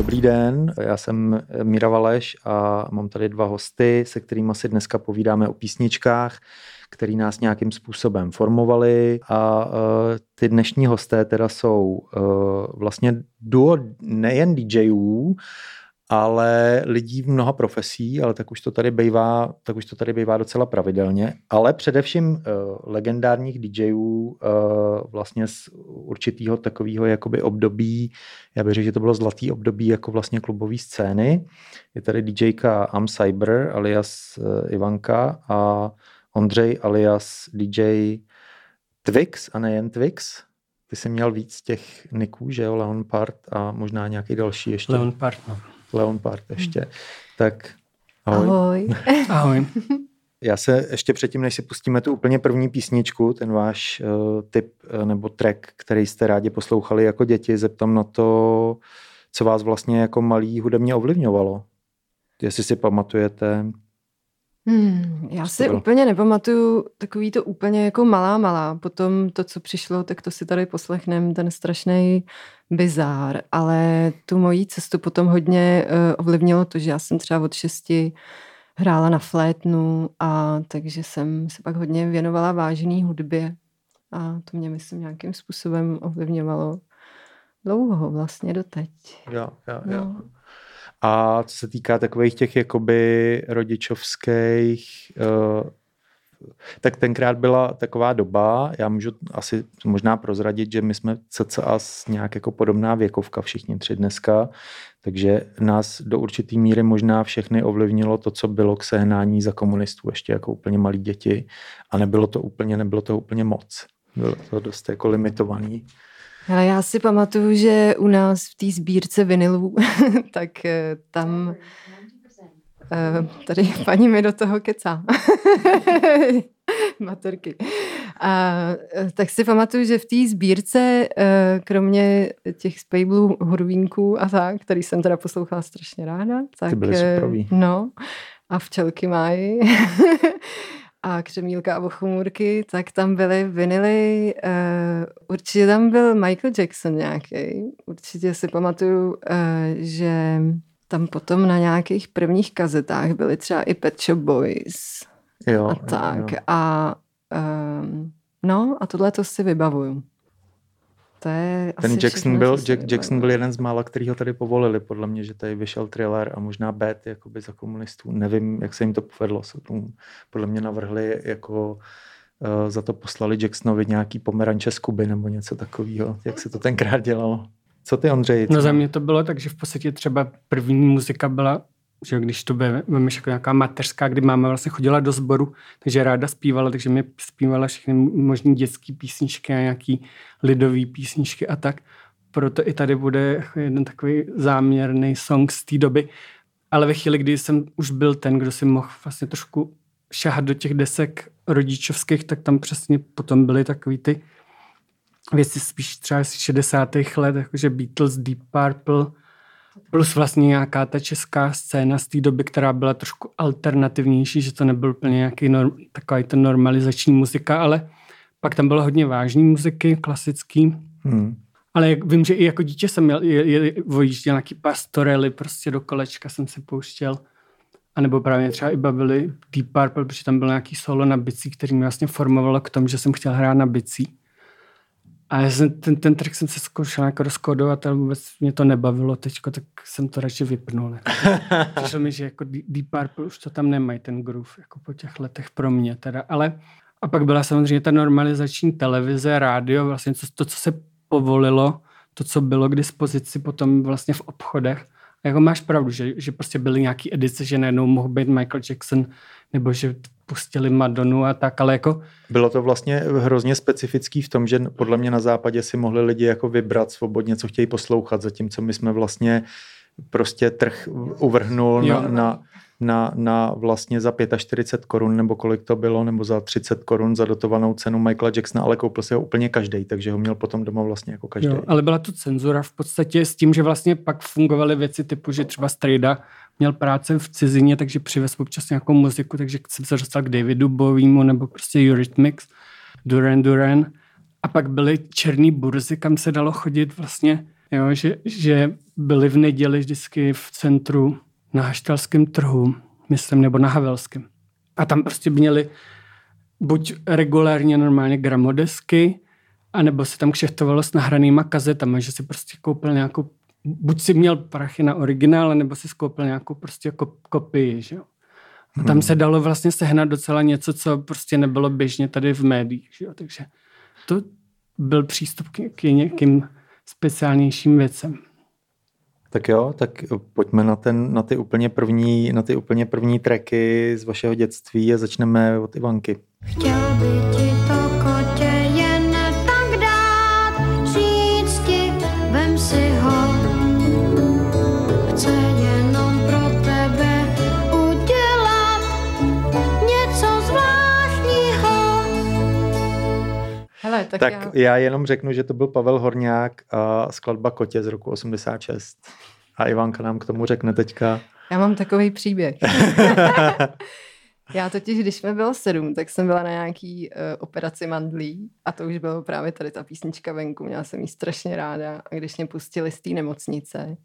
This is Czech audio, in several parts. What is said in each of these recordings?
Dobrý den, já jsem Mira Valeš a mám tady dva hosty, se kterými si dneska povídáme o písničkách, který nás nějakým způsobem formovali. A uh, ty dnešní hosté teda jsou uh, vlastně duo nejen DJů, ale lidí v mnoha profesí, ale tak už to tady bývá, tak už to tady bývá docela pravidelně, ale především uh, legendárních DJů uh, vlastně z určitého takového jakoby období, já bych řekl, že to bylo zlatý období jako vlastně klubové scény. Je tady DJka Am Cyber alias uh, Ivanka a Ondřej alias DJ Twix a nejen Twix. Ty jsi měl víc těch niků, že jo, Leonpart a možná nějaký další ještě. Leonpart, no. Leonpart ještě. Tak ahoj. Ahoj. ahoj. Já se ještě předtím, než si pustíme tu úplně první písničku, ten váš uh, tip uh, nebo track, který jste rádi poslouchali jako děti, zeptám na to, co vás vlastně jako malý hudebně ovlivňovalo. Jestli si pamatujete, Hmm, já si bylo? úplně nepamatuju takový to úplně jako malá malá. Potom to, co přišlo, tak to si tady poslechnem, ten strašný bizár. Ale tu moji cestu potom hodně uh, ovlivnilo to, že já jsem třeba od šesti hrála na flétnu a takže jsem se pak hodně věnovala vážený hudbě. A to mě, myslím, nějakým způsobem ovlivňovalo dlouho, vlastně doteď. Jo, jo, jo. No. A co se týká takových těch jakoby rodičovských, uh, tak tenkrát byla taková doba, já můžu asi možná prozradit, že my jsme cca nějak jako podobná věkovka všichni tři dneska, takže nás do určitý míry možná všechny ovlivnilo to, co bylo k sehnání za komunistů ještě jako úplně malí děti a nebylo to úplně, nebylo to úplně moc. Bylo to dost jako limitovaný. Ale já si pamatuju, že u nás v té sbírce vinilů, tak eh, tam eh, tady paní mi do toho kecá. Materky. A, eh, tak si pamatuju, že v té sbírce, kromě těch Spejblů, hurvínků a tak, který jsem teda poslouchala strašně ráda, tak, Ty byly superový. no, a včelky mají, a Křemílka a Bochumůrky, tak tam byly vinily, uh, určitě tam byl Michael Jackson nějaký. Určitě si pamatuju, uh, že tam potom na nějakých prvních kazetách byly třeba i Pet Shop Boys jo, a tak. Jo. A um, no a tohle to si vybavuju. To je Ten asi Jackson byl, Jack, Jackson byl jeden z mála, který ho tady povolili, podle mě, že tady vyšel thriller a možná Bad jakoby za komunistů. Nevím, jak se jim to povedlo. Se tomu podle mě navrhli jako uh, za to poslali Jacksonovi nějaký pomeranče z Kuby nebo něco takového, jak se to tenkrát dělalo. Co ty, Ondřej? No za mě to bylo tak, že v podstatě třeba první muzika byla že když to vemeš jako nějaká mateřská, kdy máma vlastně chodila do sboru, takže ráda zpívala, takže mi zpívala všechny možné dětské písničky a nějaký lidové písničky a tak. Proto i tady bude jeden takový záměrný song z té doby. Ale ve chvíli, kdy jsem už byl ten, kdo si mohl vlastně trošku šahat do těch desek rodičovských, tak tam přesně potom byly takový ty věci spíš třeba z 60. let, jakože Beatles, Deep Purple, Plus vlastně nějaká ta česká scéna z té doby, která byla trošku alternativnější, že to nebyl úplně nějaký norm, takový ten normalizační muzika, ale pak tam bylo hodně vážný muziky, klasický. Hmm. Ale jak, vím, že i jako dítě jsem měl, vojížděl nějaký pastorely, prostě do kolečka jsem se pouštěl. A nebo právě třeba i bavili Deep Purple, protože tam byl nějaký solo na bicí, který mě vlastně formovalo k tomu, že jsem chtěl hrát na bicí. A já jsem, ten, ten track jsem se zkoušel jako rozkodovat, ale vůbec mě to nebavilo teďko, tak jsem to radši vypnul. Přišlo mi, že jako Deep Purple už to tam nemají, ten groove, jako po těch letech pro mě teda. Ale a pak byla samozřejmě ta normalizační televize, rádio, vlastně to, to co se povolilo, to, co bylo k dispozici potom vlastně v obchodech. Jako máš pravdu, že, že prostě byly nějaký edice, že najednou mohl být Michael Jackson, nebo že pustili Madonu a tak, ale jako... Bylo to vlastně hrozně specifický v tom, že podle mě na západě si mohli lidi jako vybrat svobodně, co chtějí poslouchat, zatímco my jsme vlastně prostě trh uvrhnul na, na, na, na vlastně za 45 korun, nebo kolik to bylo, nebo za 30 korun za dotovanou cenu Michaela Jacksona, ale koupil si ho úplně každý, takže ho měl potom doma vlastně jako každý. Ale byla to cenzura v podstatě s tím, že vlastně pak fungovaly věci typu, že třeba Strejda měl práce v cizině, takže přivez občas nějakou muziku, takže jsem se dostal k Davidu Bovímu nebo prostě Eurythmics, Duran Duran. A pak byly černý burzy, kam se dalo chodit vlastně Jo, že, že byli v neděli vždycky v centru na Haštalském trhu, myslím, nebo na Havelském. A tam prostě měli buď regulárně normálně gramodesky, anebo se tam kšeftovalo s nahranýma kazetama, že si prostě koupil nějakou, buď si měl prachy na originál, nebo si koupil nějakou prostě kopii, že jo. A tam hmm. se dalo vlastně sehnat docela něco, co prostě nebylo běžně tady v médiích, že jo. Takže to byl přístup k, k nějakým speciálnějším věcem. Tak jo, tak pojďme na, ten, na, ty úplně první, na ty úplně první tracky z vašeho dětství a začneme od Ivanky. Chtěl by ti tak, tak já... já jenom řeknu, že to byl Pavel Horňák a skladba Kotě z roku 86. A Ivanka nám k tomu řekne teďka. Já mám takový příběh. Já totiž, když jsme bylo sedm, tak jsem byla na nějaký uh, operaci mandlí a to už bylo právě tady ta písnička venku. Měla jsem ji strašně ráda a když mě pustili z té nemocnice,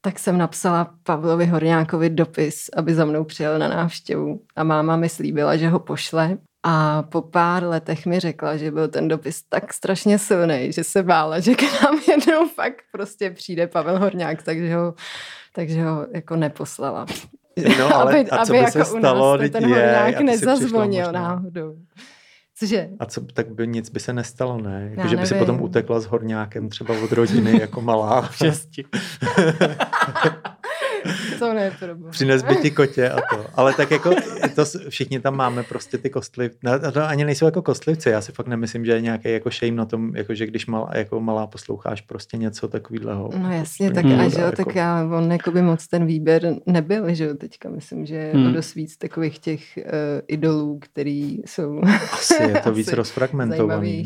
tak jsem napsala Pavlovi Horňákovi dopis, aby za mnou přijel na návštěvu a máma mi slíbila, že ho pošle a po pár letech mi řekla, že byl ten dopis tak strašně silný, že se bála, že k nám jednou fakt prostě přijde Pavel Horňák, takže ho, takže ho jako neposlala. No, ale aby, a co aby by se jako stalo, ten Horňák nezazvonil náhodou. Cože? A co, tak by nic by se nestalo, ne? Jako, že by si potom utekla s horňákem třeba od rodiny jako malá. Šesti. to ne. Přines by ti kotě a to. Ale tak jako to všichni tam máme prostě ty kostlivci. No, to ani nejsou jako kostlivci. Já si fakt nemyslím, že je nějaký jako shame na tom, jako že když malá, jako malá posloucháš prostě něco takového. No jasně, tak a že jo, jako... tak já, on jako by moc ten výběr nebyl, že jo, teďka myslím, že je hmm. dost víc takových těch uh, idolů, který jsou asi je to víc rozfragmentovaný.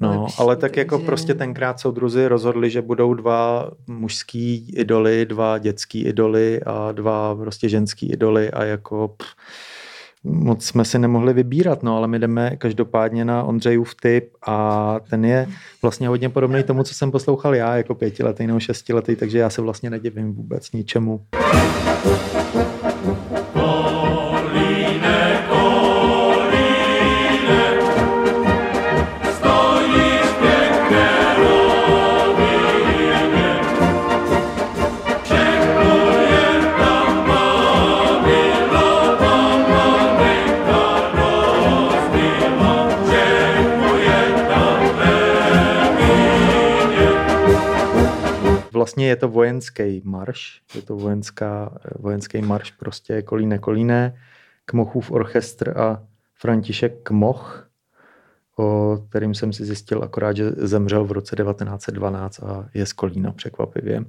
No, no lepší, ale tak takže... jako prostě tenkrát soudruzi rozhodli, že budou dva mužský idoly, dva dětský idoly a dva prostě ženský idoly a jako pff, moc jsme si nemohli vybírat, no ale my jdeme každopádně na Ondřejův typ a ten je vlastně hodně podobný tomu, co jsem poslouchal já jako pětiletý nebo šestiletý, takže já se vlastně nedivím vůbec ničemu. Vlastně je to vojenský marš, je to vojenská, vojenský marš prostě Kolíne Kolíne, Kmochův orchestr a František Kmoch, o kterým jsem si zjistil akorát, že zemřel v roce 1912 a je z Kolína překvapivě.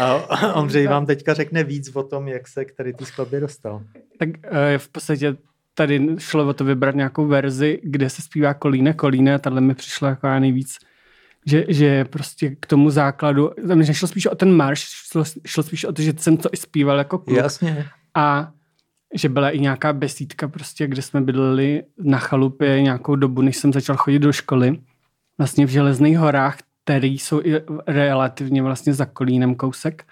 a Ondřej vám teďka řekne víc o tom, jak se k tady té skladbě dostal. Tak eh, v podstatě tady šlo o to vybrat nějakou verzi, kde se zpívá Kolíne, Kolíne a tahle mi přišla jako nejvíc že, že prostě k tomu základu, tam nešlo spíš o ten marš, šlo, šlo spíš o to, že jsem to i zpíval jako kluk. Jasně. A že byla i nějaká besídka prostě, kde jsme bydleli na chalupě nějakou dobu, než jsem začal chodit do školy. Vlastně v Železných horách, které jsou i relativně vlastně za Kolínem kousek.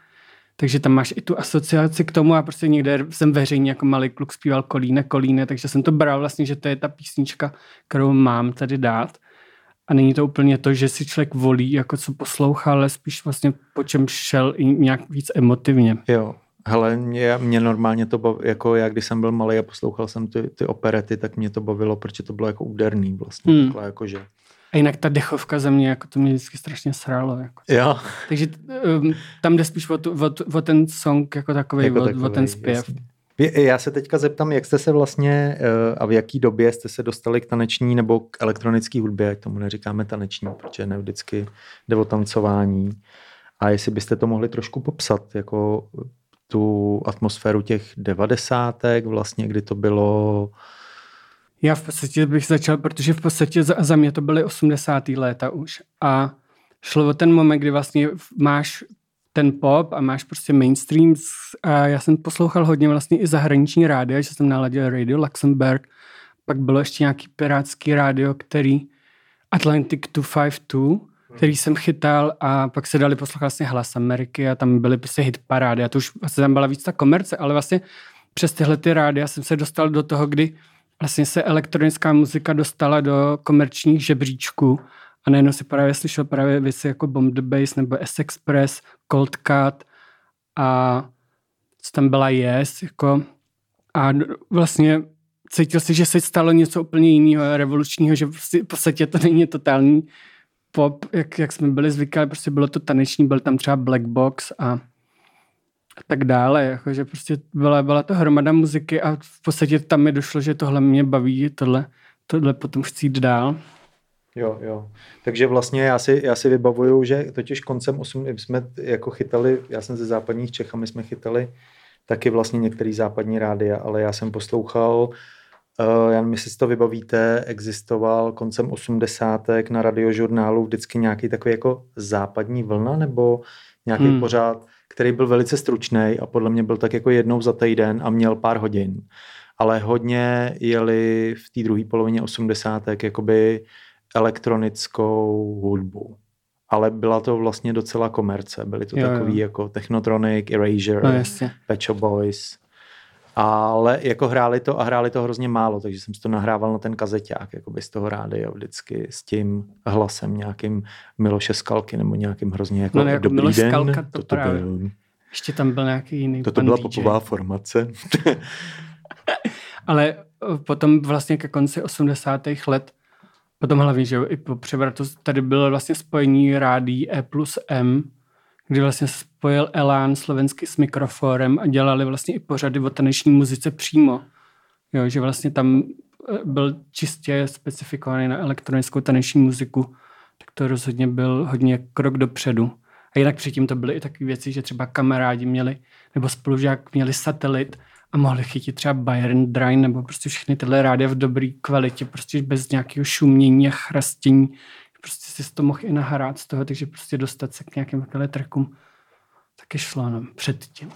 Takže tam máš i tu asociaci k tomu a prostě někde jsem veřejně jako malý kluk zpíval Kolíne, Kolíne, takže jsem to bral vlastně, že to je ta písnička, kterou mám tady dát. A není to úplně to, že si člověk volí, jako co poslouchá, ale spíš vlastně po čem šel i nějak víc emotivně. Jo, Hele, mě, mě normálně to bav, jako já když jsem byl malý a poslouchal jsem ty, ty operety, tak mě to bavilo, protože to bylo jako úderný vlastně, hmm. takhle jako že. A jinak ta dechovka ze mě, jako to mě vždycky strašně srálo. Jako. Jo. Takže um, tam jde spíš o, tu, o, o, ten song jako takový, jako o, takovej, o ten zpěv. Jasný. Já se teďka zeptám, jak jste se vlastně eh, a v jaký době jste se dostali k taneční nebo k elektronické hudbě, jak tomu neříkáme taneční, protože ne vždycky jde o tancování. A jestli byste to mohli trošku popsat, jako tu atmosféru těch devadesátek, vlastně, kdy to bylo... Já v podstatě bych začal, protože v podstatě za, za mě to byly 80. léta už a šlo o ten moment, kdy vlastně máš ten pop a máš prostě mainstream. A já jsem poslouchal hodně vlastně i zahraniční rádio, že jsem naladil Radio Luxemburg, pak bylo ještě nějaký pirátský rádio, který Atlantic 252 který jsem chytal a pak se dali poslouchat vlastně Hlas Ameriky a tam byly prostě hit parády a to už vlastně tam byla víc ta komerce, ale vlastně přes tyhle ty rády já jsem se dostal do toho, kdy vlastně se elektronická muzika dostala do komerčních žebříčků a najednou si právě slyšel právě věci jako Bomb the Bass nebo S-Express, Cold Cut a co tam byla Yes, jako a vlastně cítil si, že se stalo něco úplně jiného, revolučního, že v podstatě to není totální pop, jak, jak jsme byli zvyklí, prostě bylo to taneční, byl tam třeba Black Box a, a tak dále, jakože prostě byla, byla to hromada muziky a v podstatě tam mi došlo, že tohle mě baví, tohle, tohle potom chci jít dál. Jo, jo. Takže vlastně já si, já si vybavuju, že totiž koncem 8 jsme jako chytali, já jsem ze západních Čech a my jsme chytali taky vlastně některý západní rádia, ale já jsem poslouchal Uh, já nevím, jestli si to vybavíte, existoval koncem 80. na radiožurnálu vždycky nějaký takový jako západní vlna nebo nějaký hmm. pořád, který byl velice stručný a podle mě byl tak jako jednou za týden a měl pár hodin. Ale hodně jeli v té druhé polovině 80. jakoby elektronickou hudbu. Ale byla to vlastně docela komerce. Byly to jo, takový jo. jako Technotronic, Erasure, no, Pet Shop Boys ale jako hráli to a hráli to hrozně málo, takže jsem si to nahrával na ten kazeťák, jako by z toho rádia vždycky s tím hlasem nějakým Miloše Skalky nebo nějakým hrozně jako, no, jako dobrý Miloš den. Skalka to, to byl. Ještě tam byl nějaký jiný Toto byla DJ. popová formace. ale potom vlastně ke konci 80. let potom hlavně, že i po převratu tady bylo vlastně spojení rádí E plus M, kdy vlastně spojil Elán slovensky s mikroforem a dělali vlastně i pořady o taneční muzice přímo. Jo, že vlastně tam eh, byl čistě specifikovaný na elektronickou taneční muziku, tak to rozhodně byl hodně krok dopředu. A jinak předtím to byly i takové věci, že třeba kamarádi měli, nebo spolužák měli satelit a mohli chytit třeba Bayern Drine nebo prostě všechny tyhle rádia v dobré kvalitě, prostě bez nějakého šumění a chrastění prostě si to mohl i nahrát z toho, takže prostě dostat se k nějakým trackům taky šlo no, předtím.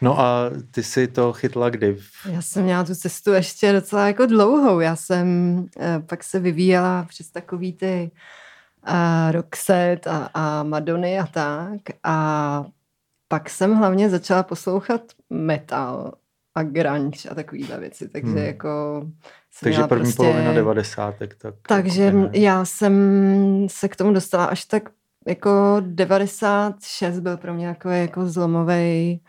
No a ty si to chytla kdy? Já jsem měla tu cestu ještě docela jako dlouhou. Já jsem eh, pak se vyvíjela přes takový ty uh, Roxette a, a Madony a tak. A pak jsem hlavně začala poslouchat metal a grunge a takovýhle věci, takže hmm. jako takže první prostě... polovina devadesátek. Tak takže jako já jsem se k tomu dostala až tak jako 96 byl pro mě jako, jako zlomový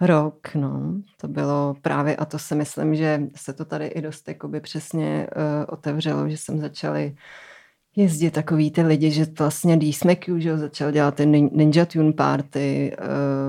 rok, no. To bylo právě, a to si myslím, že se to tady i dost jakoby přesně uh, otevřelo, že jsem začali jezdit takový ty lidi, že vlastně D. Smack, že začal dělat ty Ninja Tune Party,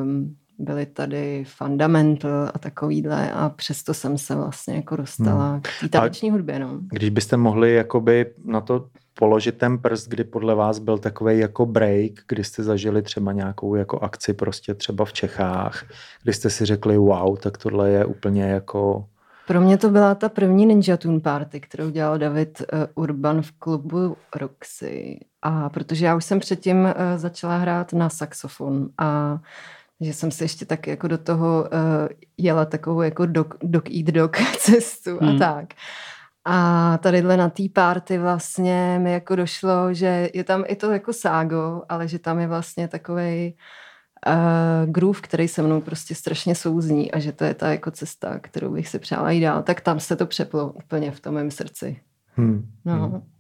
um, byly tady Fundamental a takovýhle a přesto jsem se vlastně jako dostala hmm. k té taneční hudbě. No. Když byste mohli jakoby na to položit ten prst, kdy podle vás byl takový jako break, kdy jste zažili třeba nějakou jako akci prostě třeba v Čechách, kdy jste si řekli wow, tak tohle je úplně jako pro mě to byla ta první Ninja Tune Party, kterou dělal David uh, Urban v klubu Roxy. A protože já už jsem předtím uh, začala hrát na saxofon a že jsem si ještě tak jako do toho uh, jela takovou jako dog, dog eat dog cestu hmm. a tak. A tadyhle na té party vlastně mi jako došlo, že je tam i to jako ságo, ale že tam je vlastně takový uh, groove, který se mnou prostě strašně souzní a že to je ta jako cesta, kterou bych si přála jít dál, tak tam se to přeplo úplně v tom mém srdci. Hmm. No. Hmm.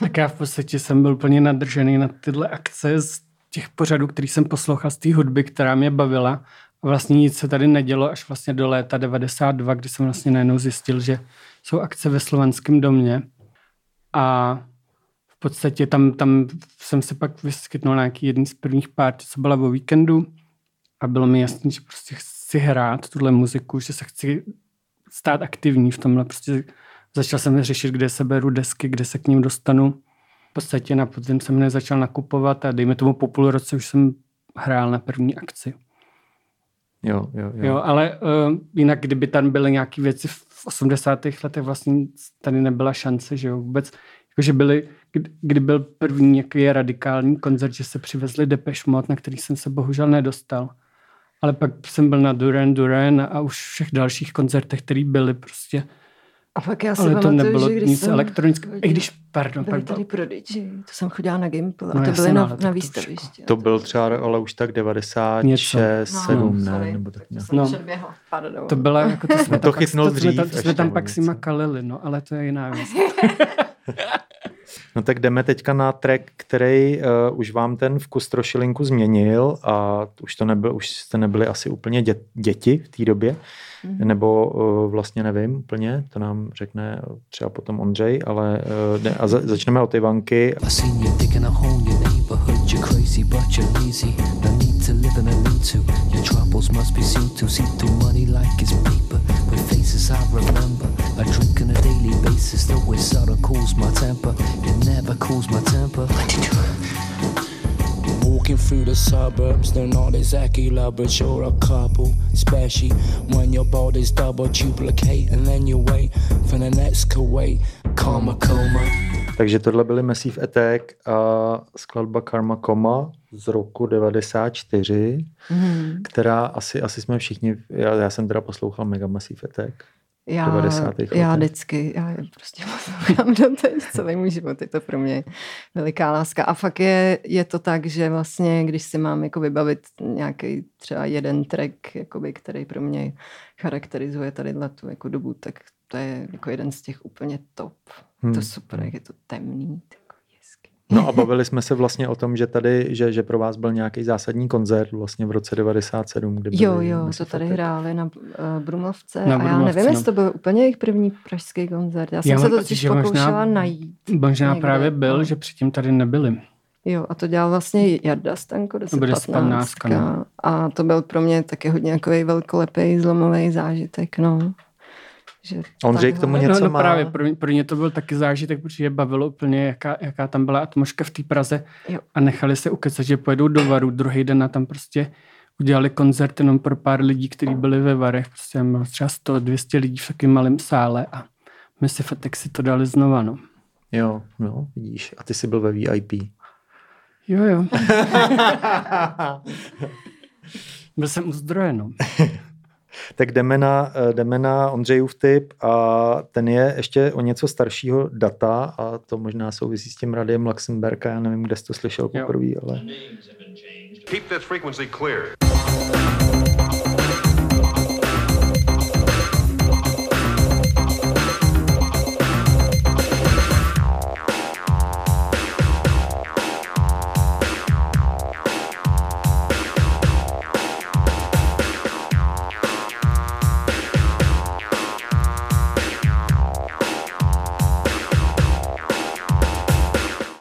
Tak já v podstatě jsem byl plně nadržený na tyhle akce z těch pořadů, který jsem poslouchal z té hudby, která mě bavila. Vlastně nic se tady nedělo až vlastně do léta 92, kdy jsem vlastně najednou zjistil, že jsou akce ve Slovanském domě. A v podstatě tam, tam jsem se pak vyskytnul na nějaký jedný z prvních párty, co byla o víkendu. A bylo mi jasné, že prostě chci hrát tuhle muziku, že se chci stát aktivní v tomhle. Prostě začal jsem řešit, kde se beru desky, kde se k ním dostanu podstatě na podzim jsem nezačal nakupovat a dejme tomu po půl roce už jsem hrál na první akci. Jo, jo, jo. jo ale uh, jinak, kdyby tam byly nějaké věci v 80. letech, vlastně tady nebyla šance, že jo, vůbec, jakože byly, kdy, kdy byl první nějaký radikální koncert, že se přivezli Depeche Mode, na který jsem se bohužel nedostal. Ale pak jsem byl na Duran Duran a už všech dalších koncertech, které byly prostě A pak já si Ale to pamatuju, nebylo že když nic jsem elektronického. I když, pardon, byli pardon. tady Prodigy, to jsem chodila na Gimple a No to byly no, na, na to už výstavišti. To byl třeba ale už tak 96, Něco. 7, No, ne? Nebo tak to nějak. No. Pardon. To byla, jako to jsme To tam pak- chytnul to jsme tam, dřív to jsme tam pak si makalili, no, ale to je jiná věc. No tak jdeme teďka na track, který uh, už vám ten vkus trošilinku změnil a už to nebyl, už jste nebyli asi úplně dě, děti v té době, Mhm. nebo uh, vlastně nevím úplně, to nám řekne třeba potom Ondřej, ale uh, ne, a za, začneme od Ivanky. You're. Your troubles must be seen to. See through money like it's paper. With faces I remember. I drink on a daily basis. The way soda cools my temper. It never cools my temper. Walking through the suburbs, they're not exactly lovers, you're a couple. Especially when your body's double duplicate, and then you wait for the next Kuwait. Karma coma. Takže tohle byly Massive Attack a skladba Karma Koma z roku 94, Mhm. která asi, asi jsme všichni, já, já jsem teda poslouchal Mega Massive Attack. Já, 90. já letech. vždycky, já prostě poslouchám do teď celý můj život, je to pro mě veliká láska. A fakt je, je to tak, že vlastně, když si mám jako vybavit nějaký třeba jeden track, jakoby, který pro mě charakterizuje tady tu jako dobu, tak to je jako jeden z těch úplně top. Hmm. To super, jak je to temný, hezký. No a bavili jsme se vlastně o tom, že tady, že, že pro vás byl nějaký zásadní koncert vlastně v roce 97, kdy Jo, byli jo, to tady hráli na uh, Brumlovce Na a já nevím, no. jestli to byl úplně jejich první pražský koncert. Já jsem Já se to totiž že možná- pokoušela najít. Možná Někde, právě byl, no. že předtím tady nebyli. Jo, a to dělal vlastně Jarda Stanko, To bude 1015. 15, no. A to byl pro mě taky hodně jako velkolepý, zlomový zážitek, no. Že Ondřej k tomu No, něco no má? právě, pro, mě- pro mě to byl taky zážitek, protože je bavilo úplně, jaká, jaká tam byla atmosféra v té Praze Jo. a nechali se ukecat, že pojedou do Varu, druhý den a tam prostě udělali koncert jenom pro pár lidí, kteří byli ve Varech, prostě bylo třeba 100-200 lidí v takovém malém sále a my si Fatek si to dali znova, no. Jo, no, vidíš. A ty jsi byl ve VIP. Jo, jo. Byl jsem u zdroje, no. Tak jdeme na, eh, jdeme na Ondřejův tip a ten je ještě o něco staršího data a to možná souvisí s tím radiem Luxemburg a já nevím, kde jsi to slyšel poprvé, ale Keep this frequency clear.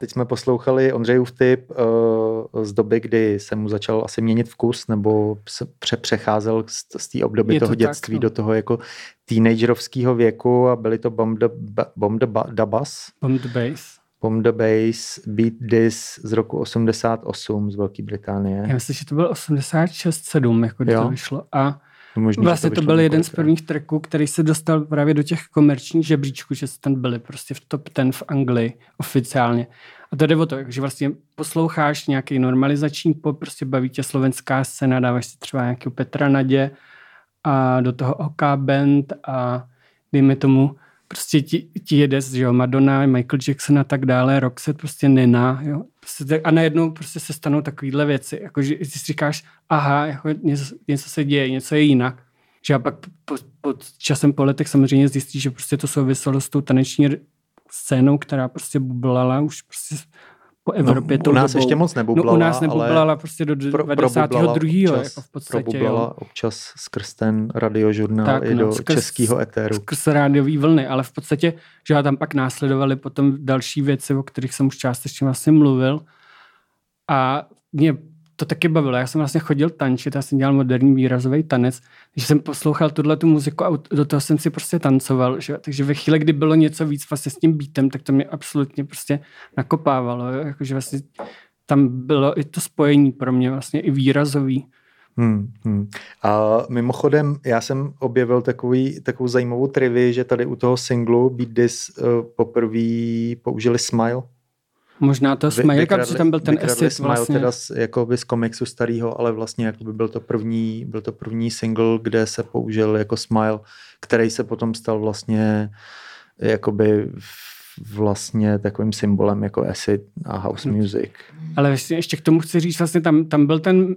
Teď jsme poslouchali Ondřejův tip uh, z doby, kdy se mu začal asi měnit vkus nebo se pře- přecházel z, z té obdoby Je to toho tak, dětství no. do toho jako teenagerovského věku a byly to Bomb the, Bomb the Ba- Dabas, Bomb the Bass. Bomb the Bass, Beat This z roku 88 z Velké Británie. Já myslím, že to byl 86-7, jako kdy Jo. to vyšlo. A Možný, vlastně to vyšlo byl jeden z prvních tracků, který se dostal právě do těch komerčních žebříčků, že tam byli prostě v top 10 v Anglii oficiálně. A to jde o to, že vlastně posloucháš nějaký normalizační pop, prostě baví tě slovenská scéna, dáváš si třeba nějakého Petra Nadě a do toho OK Band a dejme tomu, prostě ti, ti jede, že jo, Madonna, Michael Jackson a tak dále, Roxette, prostě Nena, jo. Prostě a najednou prostě se stanou takovéhle věci, jako že si říkáš, aha, jako něco, něco se děje, něco je jinak. Že a pak po, po, časem po letech samozřejmě zjistíš, že prostě to souviselo s tou taneční scénou, která prostě bublala už prostě po Evropě no, tou u nás dobou. ještě moc nebublala, No u nás ale nebublala prostě do pro- 92. probublala jako v podstatě. probublala Jo. občas skrz ten radiožurnál Tak, i no, do skrz- českého éteru. Skrz rádiový vlny, ale v podstatě, že já tam pak následovaly potom další věci, o kterých jsem už částečně vlastně mluvil. A mě to taky bavilo. Já jsem vlastně chodil tančit, já jsem dělal moderní výrazový tanec, takže jsem poslouchal tuhle tu muziku a do toho jsem si prostě tancoval. Že? Takže ve chvíli, kdy bylo něco víc vlastně s tím beatem, tak to mě absolutně prostě nakopávalo. Jakože vlastně tam bylo i to spojení pro mě vlastně i výrazový. Hmm, hmm. A mimochodem, já jsem objevil takový, takovou zajímavou trivii, že tady u toho singlu Beat This uh, poprvé použili Smile. Možná to Smile, protože tam byl ten acid vlastně. teda z, jakoby z komiksu starého, ale vlastně jakoby byl to první, byl to první single, kde se použil jako Smile, který se potom stal vlastně jakoby vlastně takovým symbolem jako acid a house hm. music. Ale vlastně ještě k tomu chci říct, vlastně tam, tam byl ten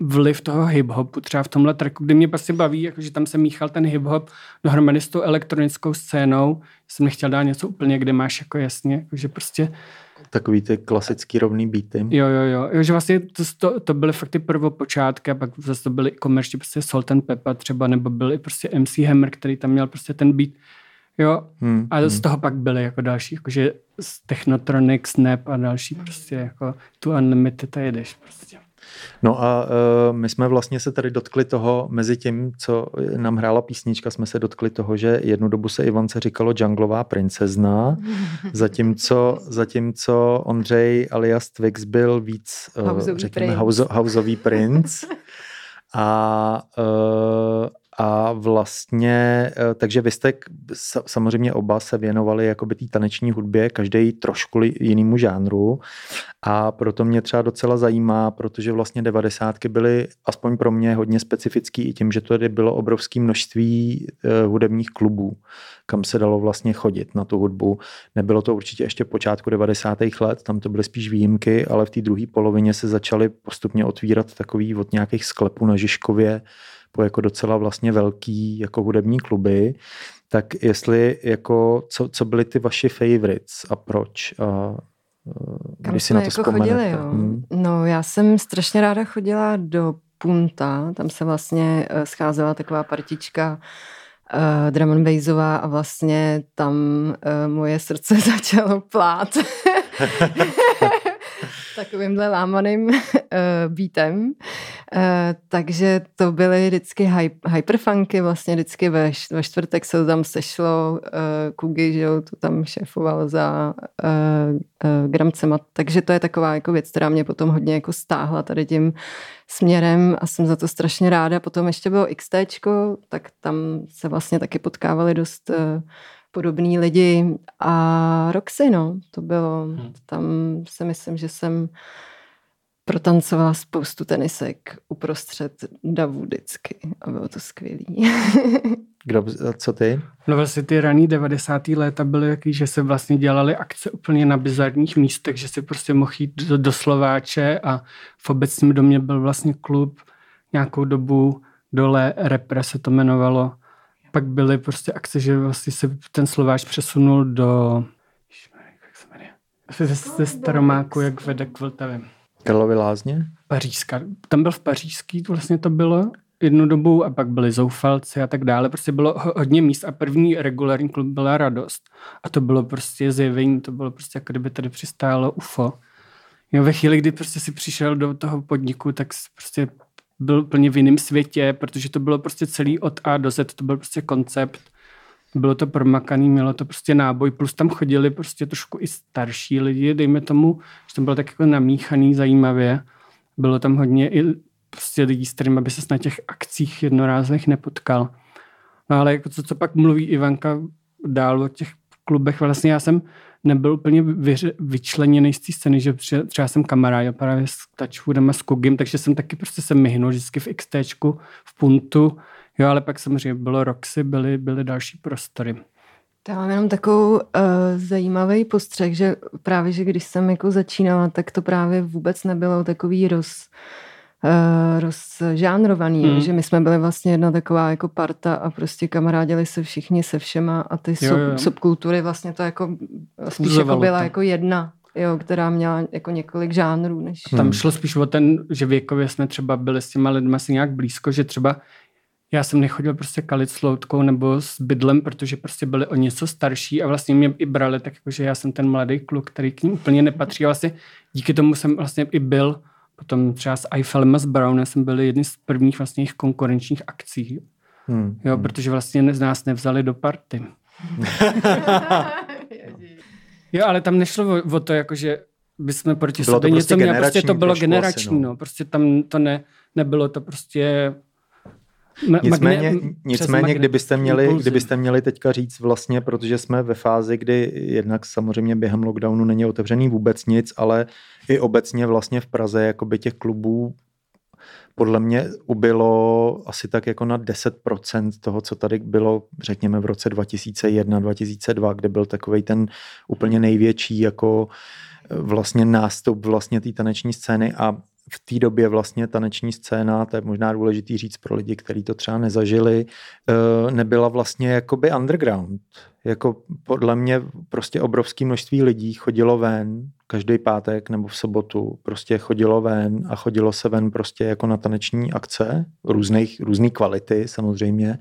vliv toho hip-hopu třeba v tomhle tracku, kdy mě prostě baví, jakože tam se míchal ten hip-hop dohromady s tou elektronickou scénou. Jsem nechtěl dát něco úplně, kde máš jako jasně, jakože prostě Takový ty klasický rovný beaty. Jo, jo, jo. jo že vlastně to, to, to byly fakt ty prvopočátky a pak zase to byly komerčně prostě Salt and Pepper třeba, nebo byl i prostě MC Hammer, který tam měl prostě ten beat. Jo, hmm, a z hmm. toho pak byly jako další, jakože Technotronic, Snap a další prostě jako tu Unlimited a jedeš prostě. No a uh, my jsme vlastně se tady dotkli toho, mezi tím, co nám hrála písnička, jsme se dotkli toho, že jednu dobu se Ivance říkalo Junglová princezna, zatímco, zatímco Ondřej alias Twix byl víc, uh, řekněme, houseový princ. A uh, a vlastně, eh, takže vy jste samozřejmě oba se věnovali jakoby té taneční hudbě, každý trošku jinému žánru a proto mě třeba docela zajímá, protože vlastně devadesátky byly aspoň pro mě hodně specifický i tím, že tady bylo obrovské množství eh, hudebních klubů, kam se dalo vlastně chodit na tu hudbu. Nebylo to určitě ještě počátku 90. let, tam to byly spíš výjimky, ale v té druhé polovině se začaly postupně otvírat takový od nějakých sklepů na Žižkově, po jako docela vlastně velký jako hudební kluby, tak jestli jako, co, co byly ty vaši favorites a proč? A, Kam když si na to jako chodili, jo? Hmm. No já jsem strašně ráda chodila do Punta, tam se vlastně eh, scházela taková partička uh, drum and bassová a vlastně tam uh, moje srdce začalo plát. takovýmhle lámaným uh, beatem. Uh, takže to byly vždycky hy- hyperfunky, vlastně vždycky ve, ve čtvrtek se tam sešlo, uh, Kugy, že jo, to tam šéfoval za uh, uh, Gramcema, takže to je taková jako věc, která mě potom hodně jako stáhla tady tím směrem a jsem za to strašně ráda. Potom ještě bylo XT, tak tam se vlastně taky potkávali dost uh, podobný lidi a Roxy, no, to bylo, hmm. tam si myslím, že jsem protancovala spoustu tenisek uprostřed davu vždycky a bylo to skvělý. Kdo, co ty? No vlastně ty raný 90. léta byly jaký, že se vlastně dělali akce úplně na bizarních místech, že si prostě mohl jít do, do Slováče a v obecním domě byl vlastně klub nějakou dobu dole, Repre se to jmenovalo, pak byly prostě akce, že vlastně se ten Slováč přesunul do jak se jmenuje? Ze, ze Staromáku, jak vede k Vltavě. Karlovy lázně? Pařížská. Tam byl v Pařížský, to vlastně to bylo jednu dobu a pak byli zoufalci a tak dále. Prostě bylo hodně míst a první regulární klub byla Radost. A to bylo prostě zjevení, to bylo prostě jako kdyby tady přistálo UFO. Jo, ve chvíli, kdy prostě si přišel do toho podniku, tak prostě byl plně v jiném světě, protože to bylo prostě celý od A do Z, to byl prostě koncept. Bylo to promakaný, mělo to prostě náboj, plus tam chodili prostě trošku i starší lidi, dejme tomu, že to bylo tak jako namíchaný zajímavě. Bylo tam hodně i prostě lidí, s kterými by se na těch akcích jednorázných nepotkal. No ale jako to, co pak mluví Ivanka dál o těch klubech, vlastně já jsem nebyl úplně vyře, vyčleněný z té scény, že třeba jsem kamarád právě s Touchwoodem a s Kugim, takže jsem taky prostě se myhnul vždycky v XTčku, v Puntu, jo, ale pak samozřejmě bylo Roxy, byly, byly další prostory. Já mám jenom takovou uh, zajímavý postřeh, že právě, že když jsem jako začínala, tak to právě vůbec nebylo takový roz, uh, rozžánrovaný, hmm. že my jsme byli vlastně jedna taková jako parta a prostě kamarádili se všichni se všema a ty jo, jo. subkultury vlastně to jako spíš jako byla to. jako jedna jo, která měla jako několik žánrů. Než... Tam hmm. šlo spíš o ten, že věkově jsme třeba byli s těma lidmi asi nějak blízko, že třeba já jsem nechodil prostě kalit s loutkou nebo s bydlem, protože prostě byli o něco starší a vlastně mě i brali tak jako, že já jsem ten mladý kluk, který k ním úplně nepatří a vlastně díky tomu jsem vlastně i byl Potom třeba s Eiffelem a s Brownem jsem byli jedni z prvních vlastně jejich konkurenčních akcí. Hmm. Jo, protože vlastně z nás nevzali do party. jo, ale tam nešlo o, o to, jakože bychom proti bylo sobě prostě něco měli, prostě to bylo generační, no. no. Prostě tam to ne, nebylo to prostě nicméně, magne, nicméně kdybyste, měli, kdybyste měli teďka říct vlastně, protože jsme ve fázi, kdy jednak samozřejmě během lockdownu není otevřený vůbec nic, ale i obecně vlastně v Praze jakoby těch klubů podle mě ubylo asi tak jako na 10% toho, co tady bylo, řekněme, v roce 2001, 2002, kde byl takový ten úplně největší jako vlastně nástup vlastně té taneční scény. A v té době vlastně taneční scéna, to je možná důležitý říct pro lidi, kteří to třeba nezažili, eh, nebyla vlastně jakoby underground. Jako podle mě prostě obrovské množství lidí chodilo ven každý pátek nebo v sobotu, prostě chodilo ven a chodilo se ven prostě jako na taneční akce, různých, různý kvality samozřejmě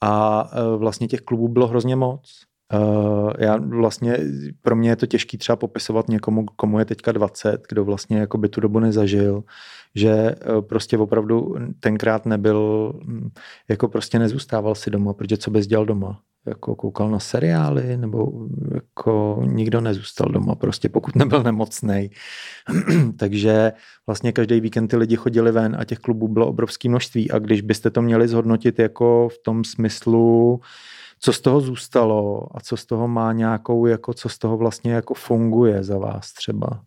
a eh, vlastně těch klubů bylo hrozně moc. Uh, já vlastně, pro mě je to těžký třeba popisovat někomu, komu je teďka 20, kdo vlastně jako by tu dobu nezažil, že uh, prostě opravdu tenkrát nebyl, hm, jako prostě nezůstával si doma, protože co bys dělal doma? Jako koukal na seriály, nebo jako nikdo nezůstal doma, prostě pokud nebyl nemocný. Takže vlastně každý víkend ty lidi chodili ven a těch klubů bylo obrovské množství a když byste to měli zhodnotit jako v tom smyslu, co z toho zůstalo a co z toho má nějakou, jako co z toho vlastně jako funguje za vás třeba?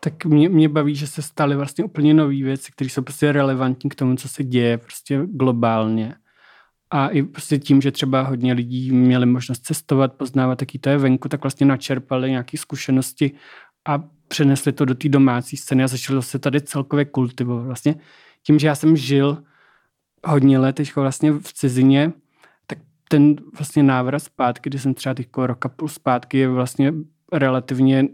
Tak mě, mě baví, že se staly vlastně úplně nové věci, které jsou prostě relevantní k tomu, co se děje prostě globálně. A i prostě tím, že třeba hodně lidí měli možnost cestovat, poznávat, jaký to je venku, tak vlastně načerpali nějaké zkušenosti a přenesli to do té domácí scény a začalo se tady celkově kultivovat. Vlastně tím, že já jsem žil hodně let teď vlastně v cizině, ten vlastně návrat zpátky, kdy jsem třeba teď roka půl zpátky, je vlastně relativně,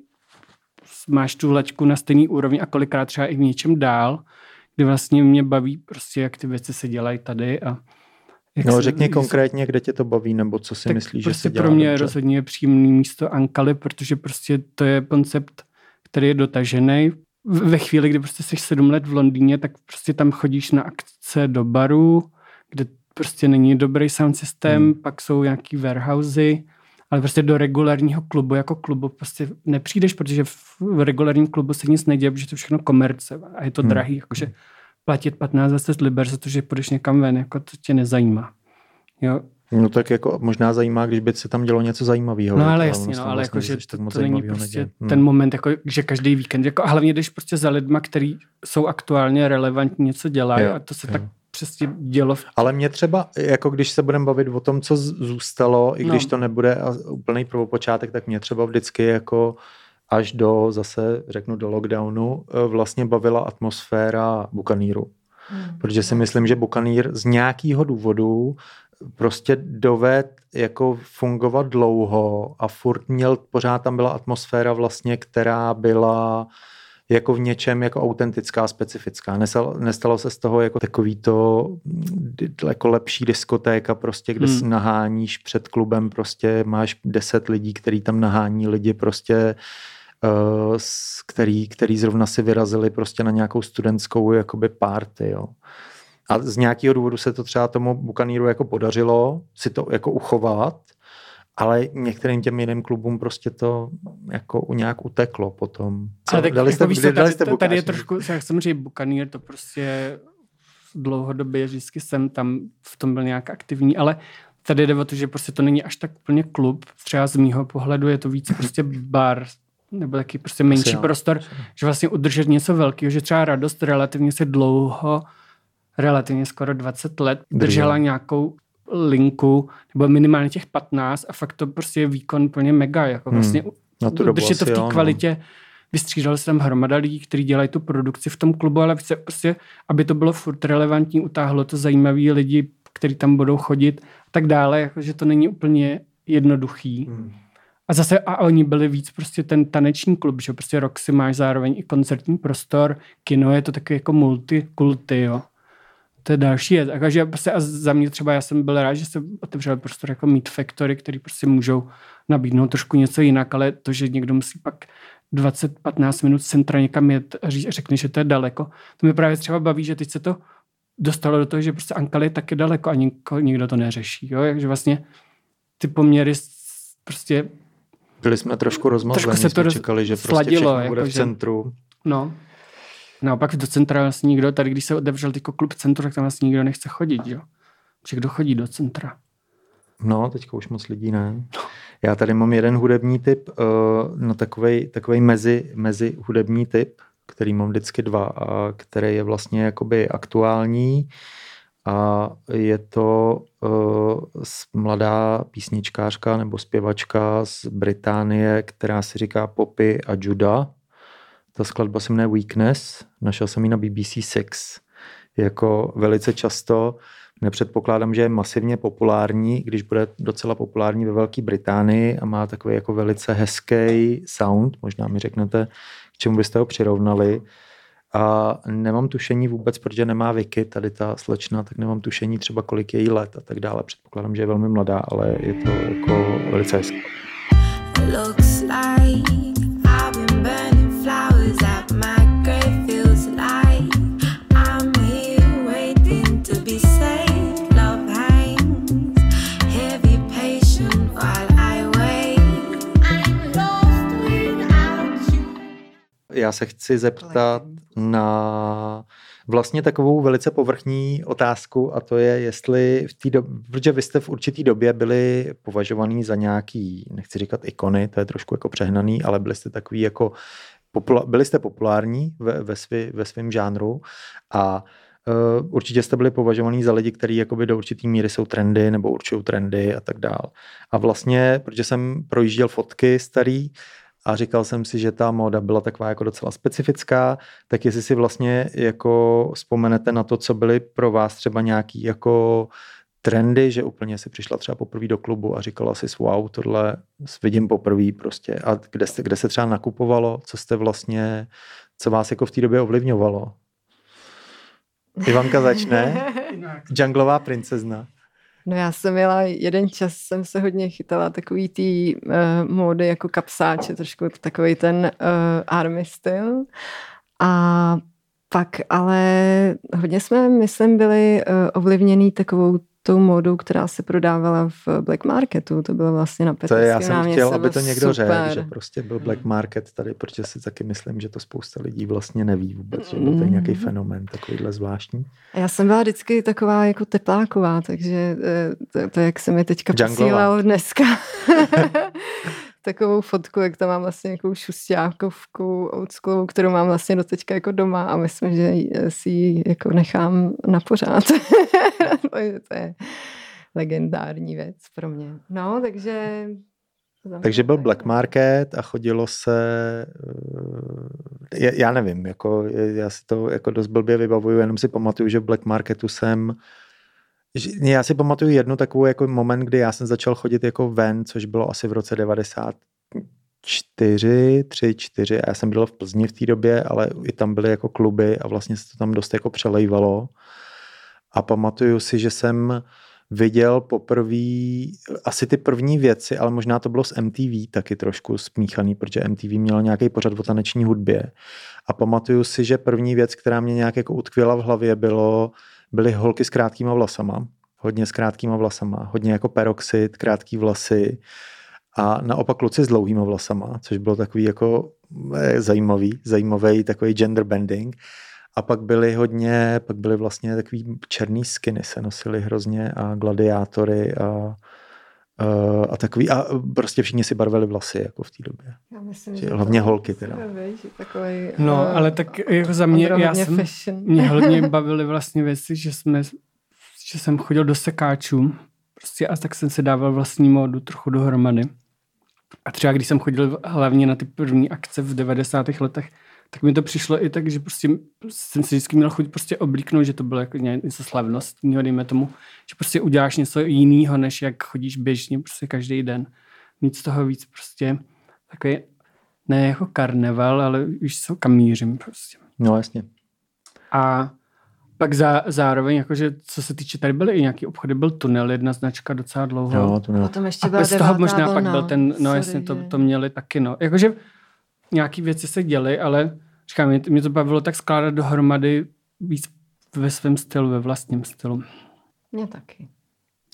máš tu laťku na stejný úrovni a kolikrát třeba i v něčem dál, kdy vlastně mě baví prostě, jak ty věci se dělají tady a jak no, řekni se, konkrétně, kde tě to baví, nebo co si myslíš, prostě že se dělá pro mě dobře. rozhodně je příjemný místo Ankaly, protože prostě to je koncept, který je dotažený. Ve chvíli, kdy prostě jsi sedm let v Londýně, tak prostě tam chodíš na akce do baru, kde prostě není dobrý sound systém, hmm. pak jsou nějaký warehousey, ale prostě do regulárního klubu jako klubu prostě nepřijdeš, protože v regulárním klubu se nic neděje, protože to je všechno komerce a je to hmm. drahý, jakože platit 15-20 liber za to, že půjdeš někam ven, jako to tě nezajímá. Jo, No tak jako možná zajímá, když by se tam dělo něco zajímavého. No ale jasně, no, ale vlastně, jako, že to, to není prostě hmm. ten moment, jako, že každý víkend, jako, a hlavně jdeš prostě za lidma, který jsou aktuálně relevantní, něco dělají a to se jo. tak přesně dělo. Ale mě třeba, jako když se budeme bavit o tom, co zůstalo, i když no. to nebude úplný prvopočátek, tak mě třeba vždycky jako až do, zase řeknu, do lockdownu, eh, vlastně bavila atmosféra Bukaníru. Hmm. Protože si myslím, že Bukanír z nějakého důvodu prostě doved jako fungovat dlouho a furt měl, pořád tam byla atmosféra vlastně, která byla jako v něčem jako autentická, specifická. Nestalo, nestalo se z toho jako takový to jako lepší diskotéka prostě, kde hmm. naháníš před klubem prostě máš deset lidí, který tam nahání lidi prostě uh, který, který zrovna si vyrazili prostě na nějakou studentskou jakoby party, jo. A z nějakého důvodu se to třeba tomu Bukaníru jako podařilo si to jako uchovat, ale některým těm jiným klubům prostě to jako nějak uteklo potom. Co? Ale tak dali jako jste, víš, tady, dali jste tady, tady je trošku, jak jsem říct, Bukanír to prostě dlouhodobě vždycky jsem tam v tom byl nějak aktivní, ale tady jde o to, že prostě to není až tak úplně klub. Třeba z mýho pohledu je to víc prostě bar, nebo taky prostě menší Asi prostor, jo. že vlastně udržet něco velkého, že třeba radost relativně se dlouho, relativně skoro 20 let držela Držel. nějakou linku, nebo minimálně těch 15 a fakt to prostě je výkon plně mega, jako hmm. vlastně Na tu dobu to v té no. kvalitě, no. vystřídalo se tam hromada lidí, kteří dělají tu produkci v tom klubu, ale prostě, aby to bylo furt relevantní, utáhlo to zajímavý lidi, kteří tam budou chodit a tak dále, jako, že to není úplně jednoduchý. Hmm. A zase a oni byli víc prostě ten taneční klub, že prostě si máš zároveň i koncertní prostor, kino je to taky jako multikulty, jo to je další věc. Takže prostě a za mě třeba já jsem byl rád, že se otevřel prostor jako Meat Factory, který prostě můžou nabídnout trošku něco jinak, ale to, že někdo musí pak 20-15 minut z centra někam jet a řekne, že to je daleko. To mi právě třeba baví, že teď se to dostalo do toho, že prostě Ankal je taky daleko a nikdo, nikdo to neřeší. Jo? Takže vlastně ty poměry prostě byli jsme trošku rozmazlení, trošku se to jsme čekali, že prostě sladilo, všechno bude jako, v centru. No. Naopak do centra vlastně nikdo, tady když se otevřel tyko klub centru, tak tam vlastně nikdo nechce chodit, jo. Protože kdo chodí do centra? No, teďka už moc lidí ne. Já tady mám jeden hudební typ, uh, no takovej, takovej mezi, mezi hudební typ, který mám vždycky dva a který je vlastně jakoby aktuální a je to uh, mladá písničkářka nebo zpěvačka z Británie, která si říká Poppy a Juda. Ta skladba se jmenuje Weakness, našel jsem ji na BBC Six. Jako velice často nepředpokládám, že je masivně populární, když bude docela populární ve Velké Británii a má takový jako velice hezký sound, možná mi řeknete, k čemu byste ho přirovnali. A nemám tušení vůbec, protože nemá Vicky, tady ta slečna, tak nemám tušení třeba kolik je jí let a tak dále. Předpokládám, že je velmi mladá, ale je to jako velice hezké. Looks like Já se chci zeptat na vlastně takovou velice povrchní otázku a to je, jestli v té době, protože vy jste v určitý době byli považovaný za nějaký, nechci říkat ikony, to je trošku jako přehnaný, ale byli jste takový jako, byli jste populární ve, ve, svý, ve svém žánru a Uh, určitě jste byli považovaní za lidi, kteří jakoby do určitý míry jsou trendy nebo určují trendy a tak dál. A vlastně, protože jsem projížděl fotky starý, a říkal jsem si, že ta móda byla taková jako docela specifická, tak jestli si vlastně jako vzpomenete na to, co byly pro vás třeba nějaký jako trendy, že úplně si přišla třeba poprvé do klubu a říkala si, wow, tohle vidím poprvé prostě. A kde, jste, kde se třeba nakupovalo, co jste vlastně, co vás jako v té době ovlivňovalo? Ivanka začne. Junglová princezna. No já jsem měla, jeden čas jsem se hodně chytala takový tý uh, módy jako kapsáče, trošku takový ten uh, army styl. A pak ale hodně jsme, myslím, byli uh, ovlivněný takovou tou módou, která se prodávala v Black Marketu. To bylo vlastně na Petrském To je, já jsem náměstí, chtěl, aby to někdo řekl, že prostě byl Black Market tady, protože si taky myslím, že to spousta lidí vlastně neví vůbec, že byl to nějaký mm. fenomén takovýhle zvláštní. Já jsem byla vždycky taková jako tepláková, takže eh, to, to jak se mi teďka posílal dneska. takovou fotku, jak tam mám vlastně nějakou šustákovku oldschoolovou, kterou mám vlastně do teďka jako doma a myslím, že si ji jako nechám na pořád. to je legendární věc pro mě. No, takže... Takže byl Black Market a chodilo se, já, já nevím, jako, já si to jako dost blbě vybavuju, jenom si pamatuju, že v Black Marketu jsem já si pamatuju jednu takovou jako moment, kdy já jsem začal chodit jako ven, což bylo asi v roce 94, 3, 4 a já jsem byl v Plzni v té době, ale i tam byly jako kluby a vlastně se to tam dost jako přelejvalo. A pamatuju si, že jsem viděl poprvé asi ty první věci, ale možná to bylo z MTV taky trošku smíchaný, protože MTV měl nějaký pořad o taneční hudbě. A pamatuju si, že první věc, která mě nějak jako utkvěla v hlavě, bylo byly holky s krátkýma vlasama, hodně s krátkýma vlasama, hodně jako peroxid, krátký vlasy a naopak kluci s dlouhýma vlasama, což bylo takový jako eh, zajímavý, zajímavý takový gender bending. A pak byly hodně, pak byly vlastně takový černý skiny se nosily hrozně a gladiátory a Uh, a takový, a prostě všichni si barvili vlasy jako v té době. Já myslím, že hlavně holky teda. Víš, takový, no, uh, ale tak jako za mě, já jsem, fashion. mě hodně bavily vlastně věci, že jsme, že jsem chodil do sekáčů prostě a tak jsem si dával vlastní módu trochu dohromady. A třeba když jsem chodil hlavně na ty první akce v 90. letech, tak mi to přišlo i tak, že prostě jsem si vždycky měl chuť prostě oblíknout, že to bylo jako něco slavnostního, dejme tomu, že prostě uděláš něco jiného, než jak chodíš běžně prostě každý den. Z toho víc prostě takový, ne jako karneval, ale víš co, kam mířím prostě. No jasně. A pak za, zároveň, jakože, co se týče, tady byly i nějaký obchody, byl tunel, jedna značka docela dlouho. Jo, tunel. Potom ještě byla a z toho možná vlna. pak byl ten, no Sorry, jasně, to, to měli taky, no. Jakože nějaký věci se děly, ale říkám, mě, mě to bavilo tak skládat dohromady víc ve svém stylu, ve vlastním stylu. Mě taky.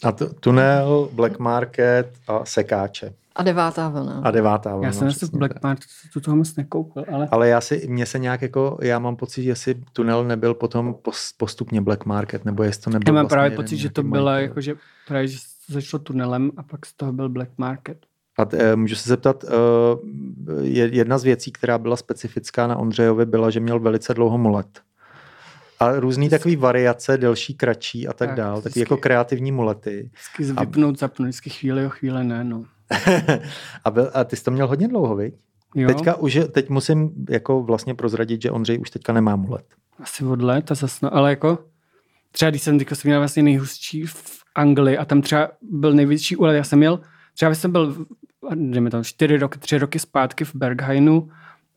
A t- tunel, Black Market a sekáče. A devátá vlna. A devátá vlna. Já jsem asi v Black Mart tu toho moc nekoukal, ale... Ale já si, mně se nějak jako, já mám pocit, že si tunel nebyl potom postupně Black Market, nebo jestli to nebyl Já mám vlastně právě pocit, že to bylo jako, že právě, že začalo tunelem a pak z toho byl Black Market. A eh, můžu se zeptat, uh, jedna z věcí, která byla specifická na Ondřejovi, byla, že měl velice dlouho mulet. A různý takový variace, delší, kratší a tak, tak dál, takový jako kreativní mulety. Vždycky vypnout, zapnout, vždycky chvíli o chvíli ne, no. a, byl, a ty jsi to měl hodně dlouho, viď? Jo. Teďka už, teď musím jako vlastně prozradit, že Ondřej už teďka nemá mulet. Asi od léta zase, no, ale jako třeba když jsem teďka jsem měl vlastně nejhustší v Anglii a tam třeba byl největší úlet, já jsem měl, třeba jsem byl, jdeme tam, čtyři roky, tři roky zpátky v Berghainu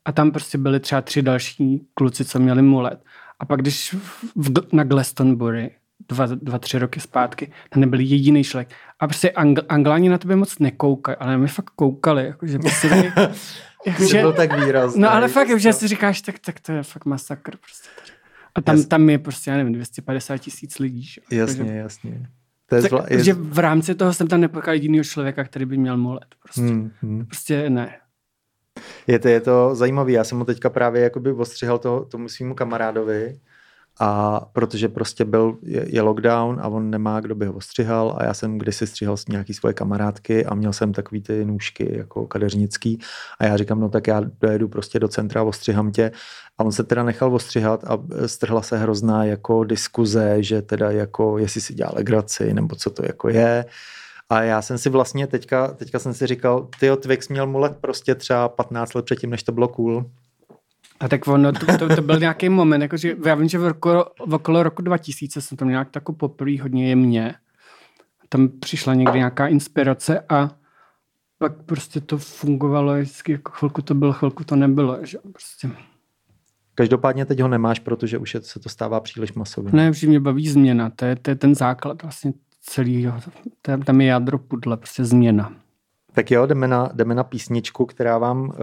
a tam prostě byli třeba tři další kluci, co měli mulet. A pak když v, na Glastonbury, dva, dva, tři roky zpátky, tam nebyl jediný člověk. A prostě Angl- Angláni na tebe moc nekoukají, ale my fakt koukali, jakože prostě tady, jakože, byl tak výrazný. No ale fakt, že si říkáš, tak, tak to je fakt masakr prostě tady. A tam, Jas... tam je prostě, já nevím, 250 tisíc lidí. Že? Jasně, takže, jasně. To je zvla... je... v rámci toho jsem tam nepotkal jediného člověka, který by měl mulet. Prostě, hmm, hmm. prostě ne. Je to, je to zajímavé. Já jsem mu teďka právě jakoby ostřihal to, tomu svýmu kamarádovi, a protože prostě byl, je, je lockdown a on nemá, kdo by ho ostřihal a já jsem kdysi stříhal s nějaký svoje kamarádky a měl jsem takový ty nůžky jako kadeřnický a já říkám, no tak já dojedu prostě do centra a ostřihám tě a on se teda nechal ostřihat a strhla se hrozná jako diskuze, že teda jako jestli si dělá legraci nebo co to jako je a já jsem si vlastně teďka, teďka jsem si říkal, ty Twix měl mu let prostě třeba 15 let předtím, než to bylo cool. A tak ono, to, to, to byl nějaký moment, jakože já vím, že v, roku, v okolo roku 2000 jsem tam nějak tako poprvé hodně jemně. Tam přišla někdy nějaká inspirace a pak prostě to fungovalo, vždycky jako chvilku to bylo, chvilku to nebylo. Že prostě. Každopádně teď ho nemáš, protože už je, se to stává příliš masově. Ne, že mě baví změna, to je, to je ten základ vlastně celého, tam je jádro pudle, prostě změna. Tak jo, jdeme na, jdeme na písničku, která vám uh,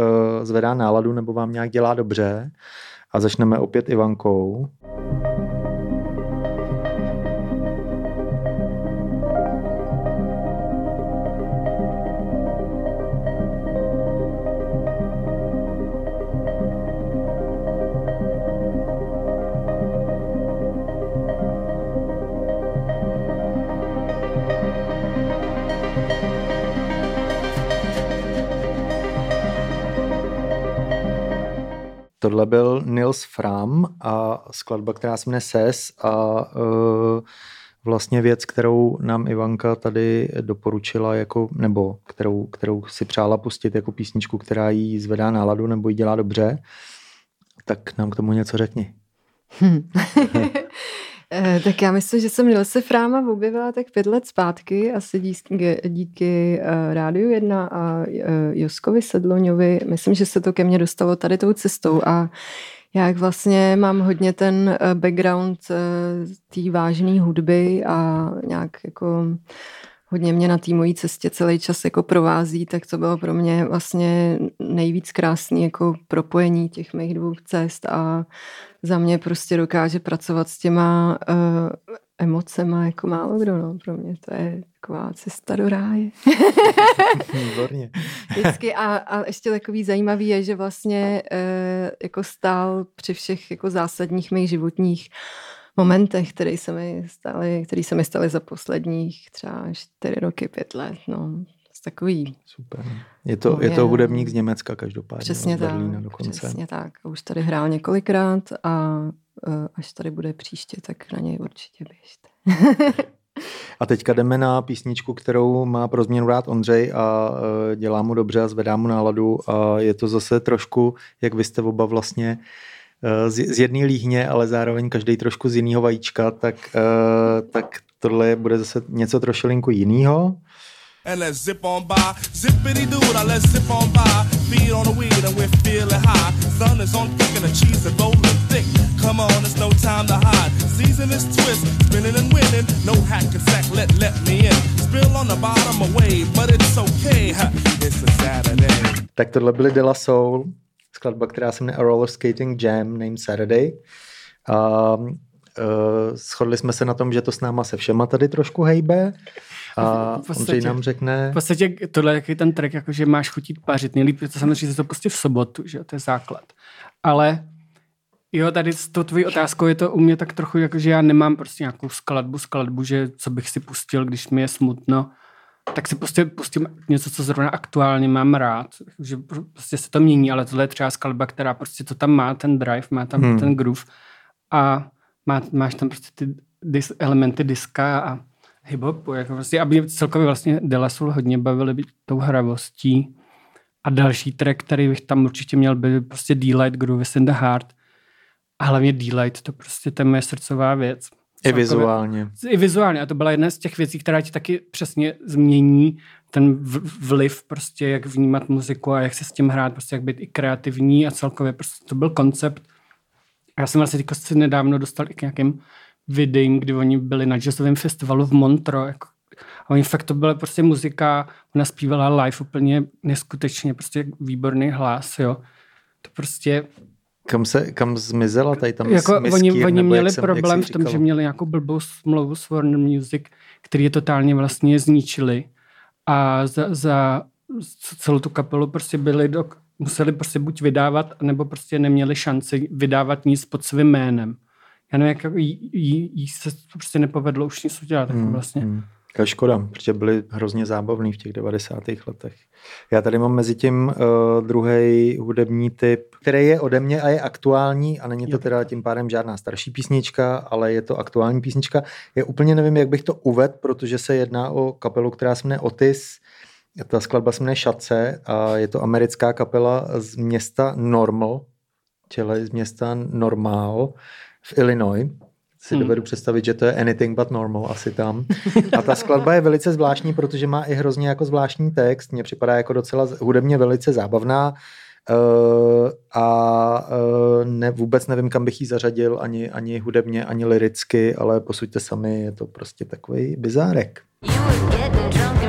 zvedá náladu nebo vám nějak dělá dobře a začneme opět Ivankou. Tohle byl Nils Fram a skladba, která se jmenuje Ses a uh, vlastně věc, kterou nám Ivanka tady doporučila, jako, nebo kterou, kterou si přála pustit jako písničku, která jí zvedá náladu nebo jí dělá dobře, tak nám k tomu něco řekni. Hmm. Eh, tak já myslím, že jsem Nilse Fráma objevila tak pět let zpátky, asi díky, díky uh, Rádiu 1 a uh, Joskovi Sedloňovi. Myslím, že se to ke mně dostalo tady tou cestou a já jak vlastně mám hodně ten background té vážné hudby a nějak jako hodně mě na té mojí cestě celý čas jako provází, tak to bylo pro mě vlastně nejvíc krásný jako propojení těch mých dvou cest a za mě prostě dokáže pracovat s těma uh, emocema jako málo kdo, no. Pro mě to je taková cesta do ráje. Výborně. Vždycky a, a ještě takový zajímavý je, že vlastně uh, jako stál při všech jako zásadních mých životních momentech, které se mi staly, které se mi staly za posledních třeba čtyři roky, pět let, no. Takový. Super. Je to, je to hudebník z Německa každopádně. Přesně tak. Dokonce. Přesně tak. Už tady hrál několikrát a e, až tady bude příště, tak na něj určitě běžte. a teďka jdeme na písničku, kterou má pro změnu rád Ondřej a e, dělá mu dobře a zvedá mu náladu a je to zase trošku, jak vy jste oba vlastně e, z, z jedné líhně, ale zároveň každý trošku z jiného vajíčka, tak, tak tohle bude zase něco trošilinku jiného and let's zip on by. Zippity doo, now let's zip on by. Feed on the weed and we're feeling high. Sun is on thick and the cheese is rolling thick. Come on, it's no time to hide. Season is twist, spinning and winning. No hack and sack, let let me in. Spill on the bottom away, but it's okay. It's a Saturday. Tak tohle byly De La Soul, skladba, která se jmenuje Roller Skating Jam named Saturday. Um, shodli jsme se na tom, že to s náma se všema tady trošku hejbe. A V podstatě- Ondřej nám řekne... V podstatě tohle je ten track, jako že máš chutit pařit. Nejlíp to samozřejmě to prostě v sobotu, že to je základ. Ale jo, tady s tou tvojí otázkou je to u mě tak trochu jako, že já nemám prostě nějakou skladbu, skladbu, že co bych si pustil, když mi je smutno, tak si prostě pustím něco, co zrovna aktuálně mám rád, že prostě se to mění, ale tohle je třeba skladba, která prostě to tam má, ten drive, má tam hmm. ten groove a má, máš tam prostě ty dis, elementy diska a hip-hopu, jako prostě, a mě celkově vlastně De La Soul hodně bavili být tou hravostí a další track, který bych tam určitě měl, byl prostě D-Light, Groove in the Heart a hlavně D-Light, to prostě to je moje srdcová věc. I vizuálně. i vizuálně. A to byla jedna z těch věcí, která ti taky přesně změní ten vliv, prostě jak vnímat muziku a jak se s tím hrát, prostě jak být i kreativní a celkově prostě to byl koncept. Já jsem vlastně teďko si nedávno dostal i k nějakým videím, kdy oni byli na jazzovém festivalu v Montreux. Jako, a oni fakt to byla prostě muzika, ona zpívala live úplně neskutečně, prostě výborný hlas, jo. To prostě Kam, se, kam zmizela tady tam jako Miss oni, oni měli jsem- problém v tom, že měli nějakou blbou smlouvu s Warner Music, který je totálně vlastně zničili a za, za celou tu kapelu prostě byli do, museli prostě buď vydávat, nebo prostě neměli šanci vydávat nic pod svým jménem. Já nevím, jak jí, jí, jí se to prostě nepovedlo už nic udělat. Jako vlastně. Hmm. Je škoda, protože byli hrozně zábavní v těch 90. letech. Já tady mám mezi tím uh, druhý hudební typ, který je ode mě a je aktuální a není to teda tím pádem žádná starší písnička, ale je to aktuální písnička. Já úplně nevím, jak bych to uvedl, protože se jedná o kapelu, která se jmenuje Otis. Ta skladba se jmenuje Šace a je to americká kapela z města Normal, čili z města Normal v Illinois si Hmm. dovedu představit, že to je anything but normal asi tam. A ta skladba je velice zvláštní, protože má i hrozně jako zvláštní text. Mně připadá jako docela hudebně velice zábavná. Uh, a uh, ne, vůbec nevím, kam bych ji zařadil, ani, ani hudebně, ani liricky, ale posuďte sami, je to prostě takový bizárek. You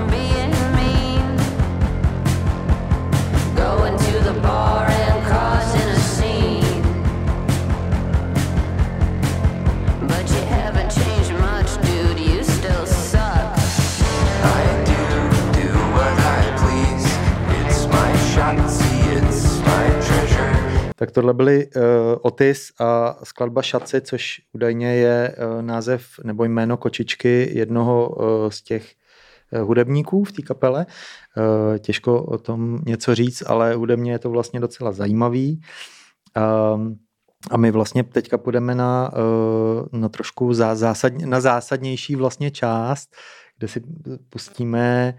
Tak tohle byly uh, Otis a skladba Šaci, což údajně je uh, název nebo jméno kočičky jednoho uh, z těch hudebníků v té kapele. Uh, těžko o tom něco říct, ale hudebně je to vlastně docela zajímavý. Um, a my vlastně teďka půjdeme na, na trošku zá, zásadně, na zásadnější vlastně část, kde si pustíme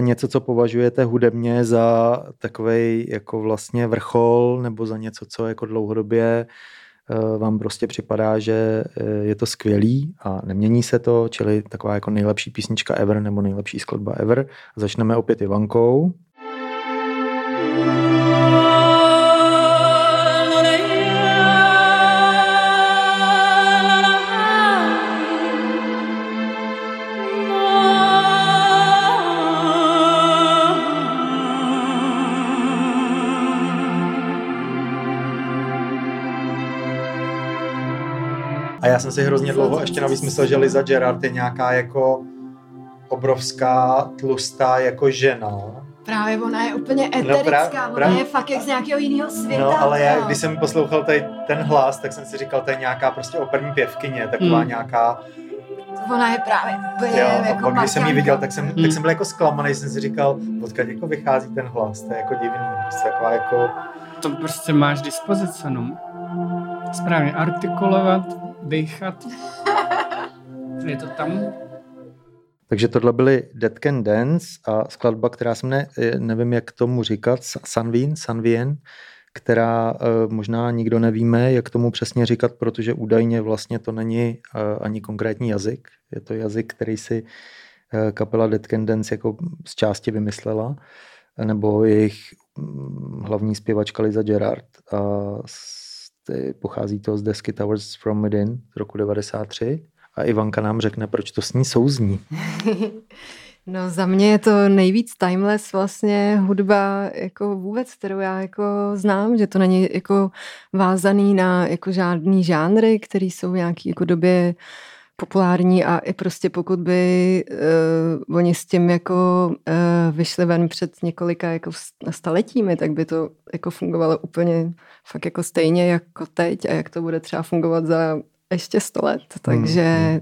něco, co považujete hudebně za takový jako vlastně vrchol nebo za něco, co jako dlouhodobě eh, vám prostě připadá, že eh, je to skvělý a nemění se to, čili taková jako nejlepší písnička ever nebo nejlepší skladba ever. Začneme opět Ivankou. A já jsem si hrozně dlouho ještě navíc myslel, že Liza Gerard je nějaká jako obrovská, tlustá jako žena. Právě ona je úplně No, eterická, pra- ona pra- je fakt jak z nějakého jiného světa. No, ale já, jo. když jsem poslouchal tady ten hlas, tak jsem si říkal, to je nějaká prostě operní pěvkyně, taková Hmm. nějaká, Ona je právě úplně jo, a jako pak když jsem ji viděl, tak jsem, Hmm. tak jsem byl jako zklamaný, jsem si říkal, odkud jako vychází ten hlas, to je jako divný, prostě taková jako, To prostě máš dispozice, no. Správně artikulovat, dechat. Je to tam. Takže tohle byly Dead Can Dance a skladba, která se mne, nevím jak tomu říkat, Sa- Sanvin, Sanvien, která eh, možná nikdo nevíme, jak tomu přesně říkat, protože údajně vlastně to není eh, ani konkrétní jazyk. Je to jazyk, který si eh, kapela Dead Can Dance jako z části vymyslela, nebo jejich mm, hlavní zpěvačka Liza Gerard. A pochází to z desky Towers from Within z roku 93. A Ivanka nám řekne, proč to s ní souzní. No za mě je to nejvíc timeless vlastně hudba jako vůbec, kterou já jako znám, že to není jako vázaný na jako žádný žánry, který jsou v nějaký jako době populární a i prostě pokud by uh, oni s tím jako uh, vyšli ven před několika jako staletími, tak by to jako fungovalo úplně fakt jako stejně jako teď a jak to bude třeba fungovat za ještě sto let. Takže hmm.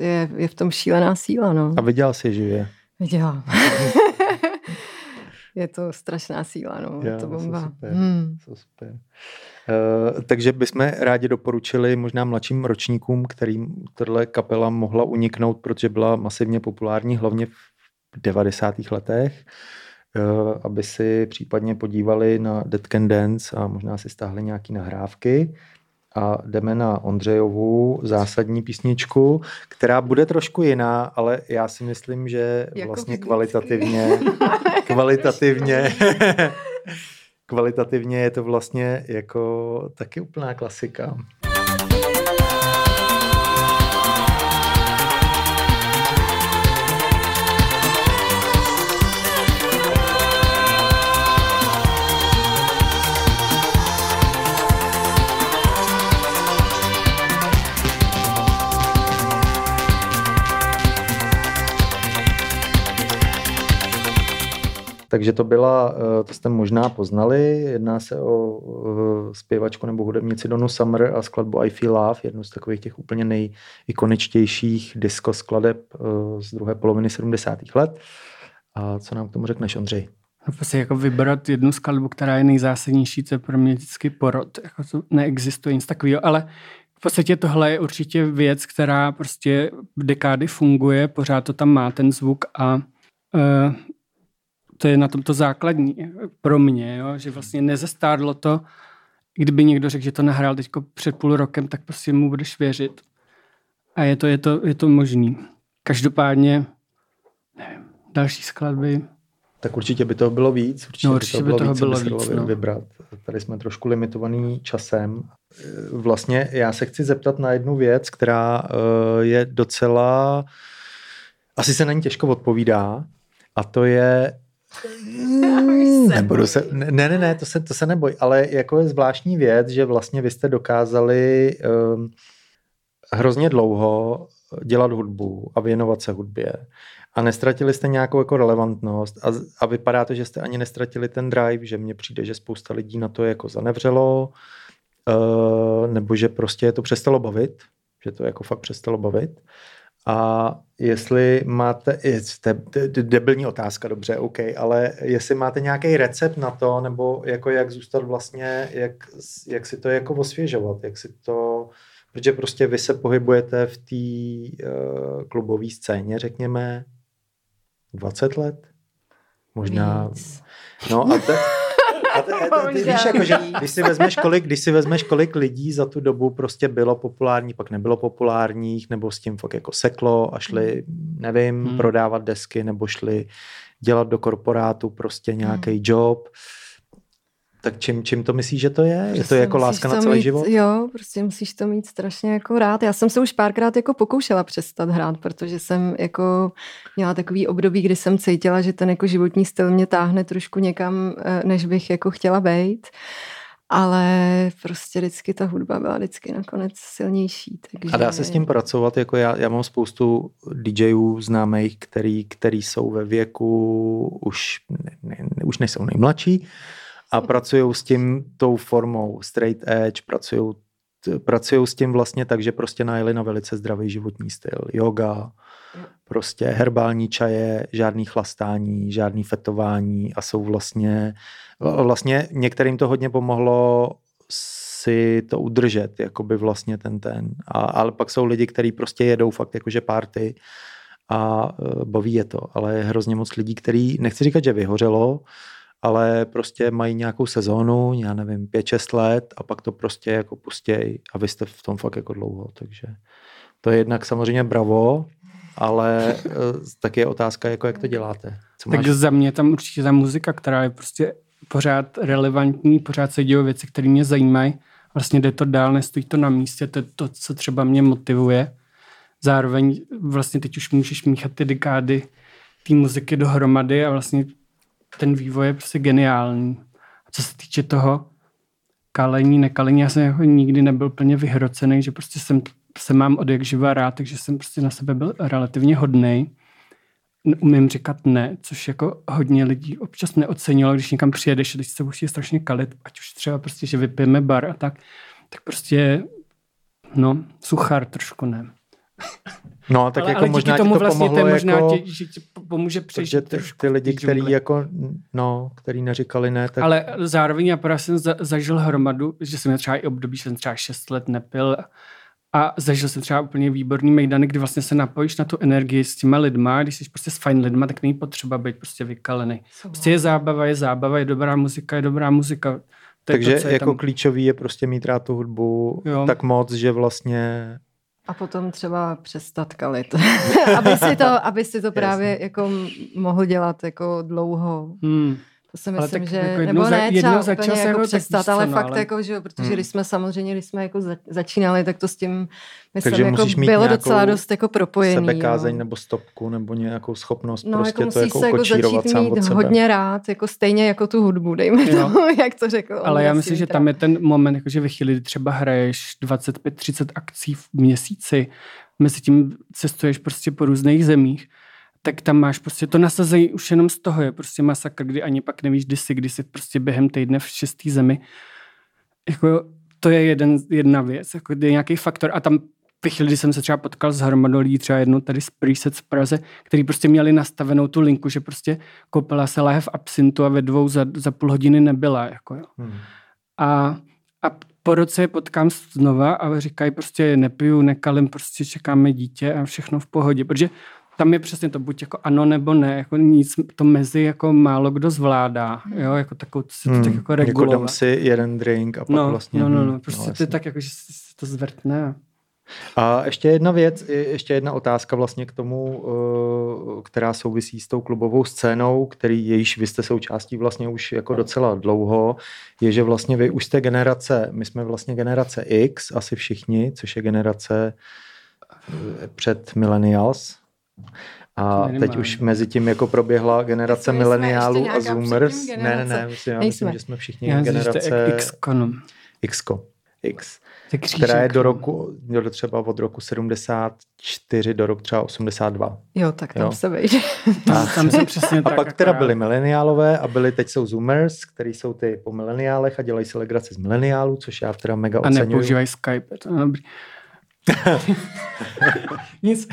je, je v tom šílená síla. No. A viděl jsi živě? Viděla. je to strašná síla, no. Je to bomba. Super. Hmm. Super. Uh, takže bychom rádi doporučili možná mladším ročníkům, kterým tohle kapela mohla uniknout, protože byla masivně populární, hlavně v 90. letech, uh, aby si případně podívali na Dead Can Dance a možná si stáhli nějaké nahrávky a jdeme na Ondřejovu zásadní písničku, která bude trošku jiná, ale já si myslím, že jako vlastně vždycky. kvalitativně, kvalitativně, kvalitativně je to vlastně jako taky úplná klasika. Takže to byla, eh, to jste možná poznali, jedná se o eh, zpěvačku nebo hudebnici Donu Summer a skladbu I Feel Love, jednu z takových těch úplně nejikoničtějších disco skladeb eh, z druhé poloviny 70. let. A co nám k tomu řekneš, Ondřej? No, prostě jako vybrat jednu skladbu, která je nejzásadnější, to je pro mě vždycky porod. Jako to neexistuje nic takového, ale v podstatě tohle je určitě věc, která prostě dekády funguje, pořád to tam má ten zvuk a to je na tomto základní pro mě, jo? že vlastně nezestárlo to, kdyby někdo řekl, že to nahrál teď před půl rokem, tak prostě mu budeš věřit. A je to, je to, je to možný. Každopádně, nevím, další skladby. Tak určitě by toho bylo víc. Určitě, no, určitě by toho bylo, by toho víc, bylo víc no. vybrat. Tady jsme trošku limitovaný časem. Vlastně já se chci zeptat na jednu věc, která eh, je docela, asi se na ní těžko odpovídá, a to je, Nebudu se, ne, ne, ne, to se, to se neboj, ale jako je zvláštní věc, že vlastně vy jste dokázali um, hrozně dlouho dělat hudbu a věnovat se hudbě a nestratili jste nějakou jako relevantnost a, a vypadá to, že jste ani nestratili ten drive, že mně přijde, že spousta lidí na to jako zanevřelo, uh, nebo že prostě je to přestalo bavit, že to jako fakt přestalo bavit. A jestli máte, to je debilní otázka, dobře, OK, ale jestli máte nějaký recept na to, nebo jako jak zůstat vlastně, jak, jak si to jako osvěžovat, jak si to, protože prostě vy se pohybujete v té uh, klubové scéně, řekněme, 20 let? Možná. Víc. No a te, ty, víš, jako, že když si, vezmeš kolik, když si vezmeš, kolik lidí za tu dobu prostě bylo populární, pak nebylo populárních, nebo s tím fakt jako seklo a šli, nevím, hmm. prodávat desky, nebo šli dělat do korporátu prostě nějaký hmm. job, tak čím, čím to myslíš, že to je? Prostě je to jako láska na celý mít, život? Jo, prostě musíš to mít strašně jako rád. Já jsem se už párkrát jako pokoušela přestat hrát, protože jsem jako měla takový období, kdy jsem cítila, že ten jako životní styl mě táhne trošku někam, eh, než bych jako chtěla být. Ale prostě vždycky ta hudba byla vždycky nakonec silnější. Takže... A dá se s tím pracovat? Jako já, já mám spoustu DJů známých, který, který jsou ve věku, už, ne, ne, už nejsou nejmladší, a pracují s tím tou formou straight edge, pracují pracují s tím vlastně tak, že prostě najeli na velice zdravý životní styl. Yoga, prostě herbální čaje, žádný chlastání, žádný fetování a jsou vlastně, vlastně některým to hodně pomohlo si to udržet, jakoby vlastně ten ten. A, ale pak jsou lidi, kteří prostě jedou fakt jakože party a uh, baví je to, ale je hrozně moc lidí, který, nechci říkat, že vyhořelo, ale prostě mají nějakou sezónu, já nevím, 5-6 let a pak to prostě jako pustěj a vy jste v tom fakt jako dlouho, takže to je jednak samozřejmě bravo, ale eh, tak je otázka, jako jak to děláte. Co tak máš? za mě tam určitě ta muzika, která je prostě pořád relevantní, pořád se dějí věci, které mě zajímají. Vlastně jde to dál, nestojí to na místě, to je to, co třeba mě motivuje. Zároveň vlastně teď už můžeš míchat ty dekády té muziky dohromady a vlastně ten vývoj je prostě geniální. A co se týče toho kalení, nekalení, já jsem jako nikdy nebyl plně vyhrocený, že prostě jsem, se mám od jak živa rád, takže jsem prostě na sebe byl relativně hodnej. Umím říkat ne, což jako hodně lidí občas neocenilo, když někam přijedeš, když se musí strašně kalit, ať už třeba prostě, že vypijeme bar a tak, tak prostě, no, suchár trošku ne. No, tak ale, jako ale možná díky tomu ti to vlastně pomohlo to je možná jako... tě, že ti pomůže přežít Protože ty, trošku ty lidi, kteří jako, no, který neříkali ne, tak Ale zároveň já právě jsem za, zažil hromadu, že jsem měl třeba i období, že jsem třeba 6 let nepil a zažil jsem třeba úplně výborný mejdany, kdy vlastně se napojíš na tu energii s těma lidma, když jsi prostě s fajn lidma, tak není potřeba být prostě vykalený. Prostě je zábava, je zábava, je dobrá muzika, je dobrá muzika. To takže to, jako tam. klíčový je prostě mít rád tu hudbu Jo. tak moc, že vlastně A potom třeba přestat kalit. aby, si to, aby si to právě jako mohl dělat jako dlouho. Hmm. To si myslím, tak že, jako jednou nebo za- ne, třeba úplně se jako jako tak přestat, co, ale no, fakt ale- jako, že jo, protože Hmm. když jsme samozřejmě, když jsme jako za- začínali, tak to s tím, myslím, Takže jako bylo docela dost jako propojený. sebekázeň jo. nebo stopku nebo nějakou schopnost No, prostě jako to jako se jako začít sám mít od sebe. hodně rád, jako stejně jako tu hudbu, dejme Jo. tomu, jak to řekl. Ale já myslím, že tam je ten moment, jako že ve chvíli, kdy třeba hraješ 25-30 akcí v měsíci, mezi tím cestuješ prostě po různých zemích, tak tam máš prostě to nasazení už jenom z toho je prostě masakr, kdy ani pak nevíš, kdy jsi, kdy jsi prostě během týdne v šestý zemi. Jako to je jeden, jedna věc, jako je nějaký faktor a tam ve chvíli, kdy jsem se třeba potkal s hromadou lidí, třeba jednou tady z Preset v Praze, který prostě měli nastavenou tu linku, že prostě koupila se láhev absintu a ve dvou za, za půl hodiny nebyla. Jako jo. Hmm. A, a po roce je potkám znova a říkají prostě nepiju, nekalím, prostě čekáme dítě a všechno v pohodě, protože tam je přesně to buď jako ano nebo ne, jako nic, to mezi jako málo kdo zvládá, jo, jako takovou, si to Hmm. tak jako Jako regulovat. dám si jeden drink a pak no, vlastně... no, no, no, prostě to jasně. je tak jako, že se to zvrtne. a- A ještě jedna věc, je- ještě jedna otázka vlastně k tomu, eh, která souvisí s tou klubovou scénou, který jejíž vy jste součástí vlastně už jako docela dlouho, je, že vlastně vy už jste generace, my jsme vlastně generace X, asi všichni, což je generace eh, před millennials. A teď už mezi tím jako proběhla generace mileniálů a zoomers. Ne, ne, ne, myslím, já myslím, že jsme všichni Já generace je X konom. X. Která je do roku, do třeba od roku 74 do roku třeba 82. Jo, tak tam Jo. se vejde. Tam, tam jsem přesně A tak. pak teda akorát. byli mileniálové a byli teď jsou zoomers, který jsou ty po mileniálech a dělají si legraci z mileniálů, což já teda mega A oceňuju. nepoužívají Skype, to je dobrý. nic.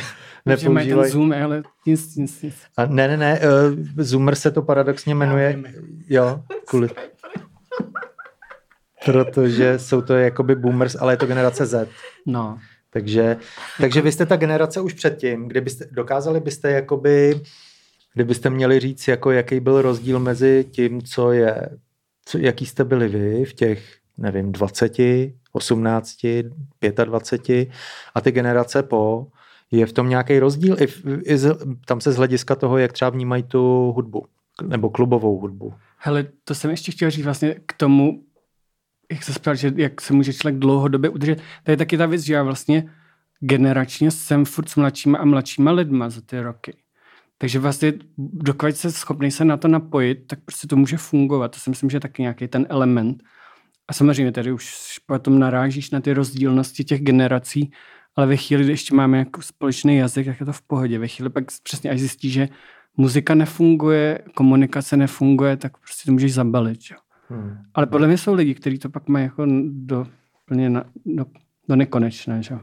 Nepoužívají mají ten Nepoužívají. Zoom, ale nic, nic, nic. A ne, ne, ne, uh, zoomer se to paradoxně jmenuje, jo, kvůli, protože jsou to jakoby boomers, ale je to generace Z. No. Takže, takže vy jste ta generace už předtím, kdybyste, dokázali byste jakoby, kdybyste měli říct, jako jaký byl rozdíl mezi tím, co je, co, jaký jste byli vy v těch, nevím, 20, 18, 25 a ty generace po, je v tom nějaký rozdíl? I, i z, tam se z hlediska toho, jak třeba vnímají tu hudbu, nebo klubovou hudbu. Hele, to jsem ještě chtěl říct vlastně k tomu, jak se ptal, že jak se může člověk dlouhodobě udržet. To je taky ta věc, že já vlastně generačně jsem furt s mladšíma a mladšíma lidma za ty roky. Takže vlastně, dokud se schopný se na to napojit, tak prostě to může fungovat. To si myslím, že je taky nějaký ten element. A samozřejmě tady už potom narážíš na ty rozdílnosti těch generací, ale ve chvíli, kdy ještě máme jako společný jazyk, tak je to v pohodě. Ve chvíli pak přesně až zjistíš, že muzika nefunguje, komunikace nefunguje, tak prostě to můžeš zabalit. Jo. Hmm. Ale podle mě jsou lidi, kteří to pak mají jako do, plně na, do, do nekonečné. Že?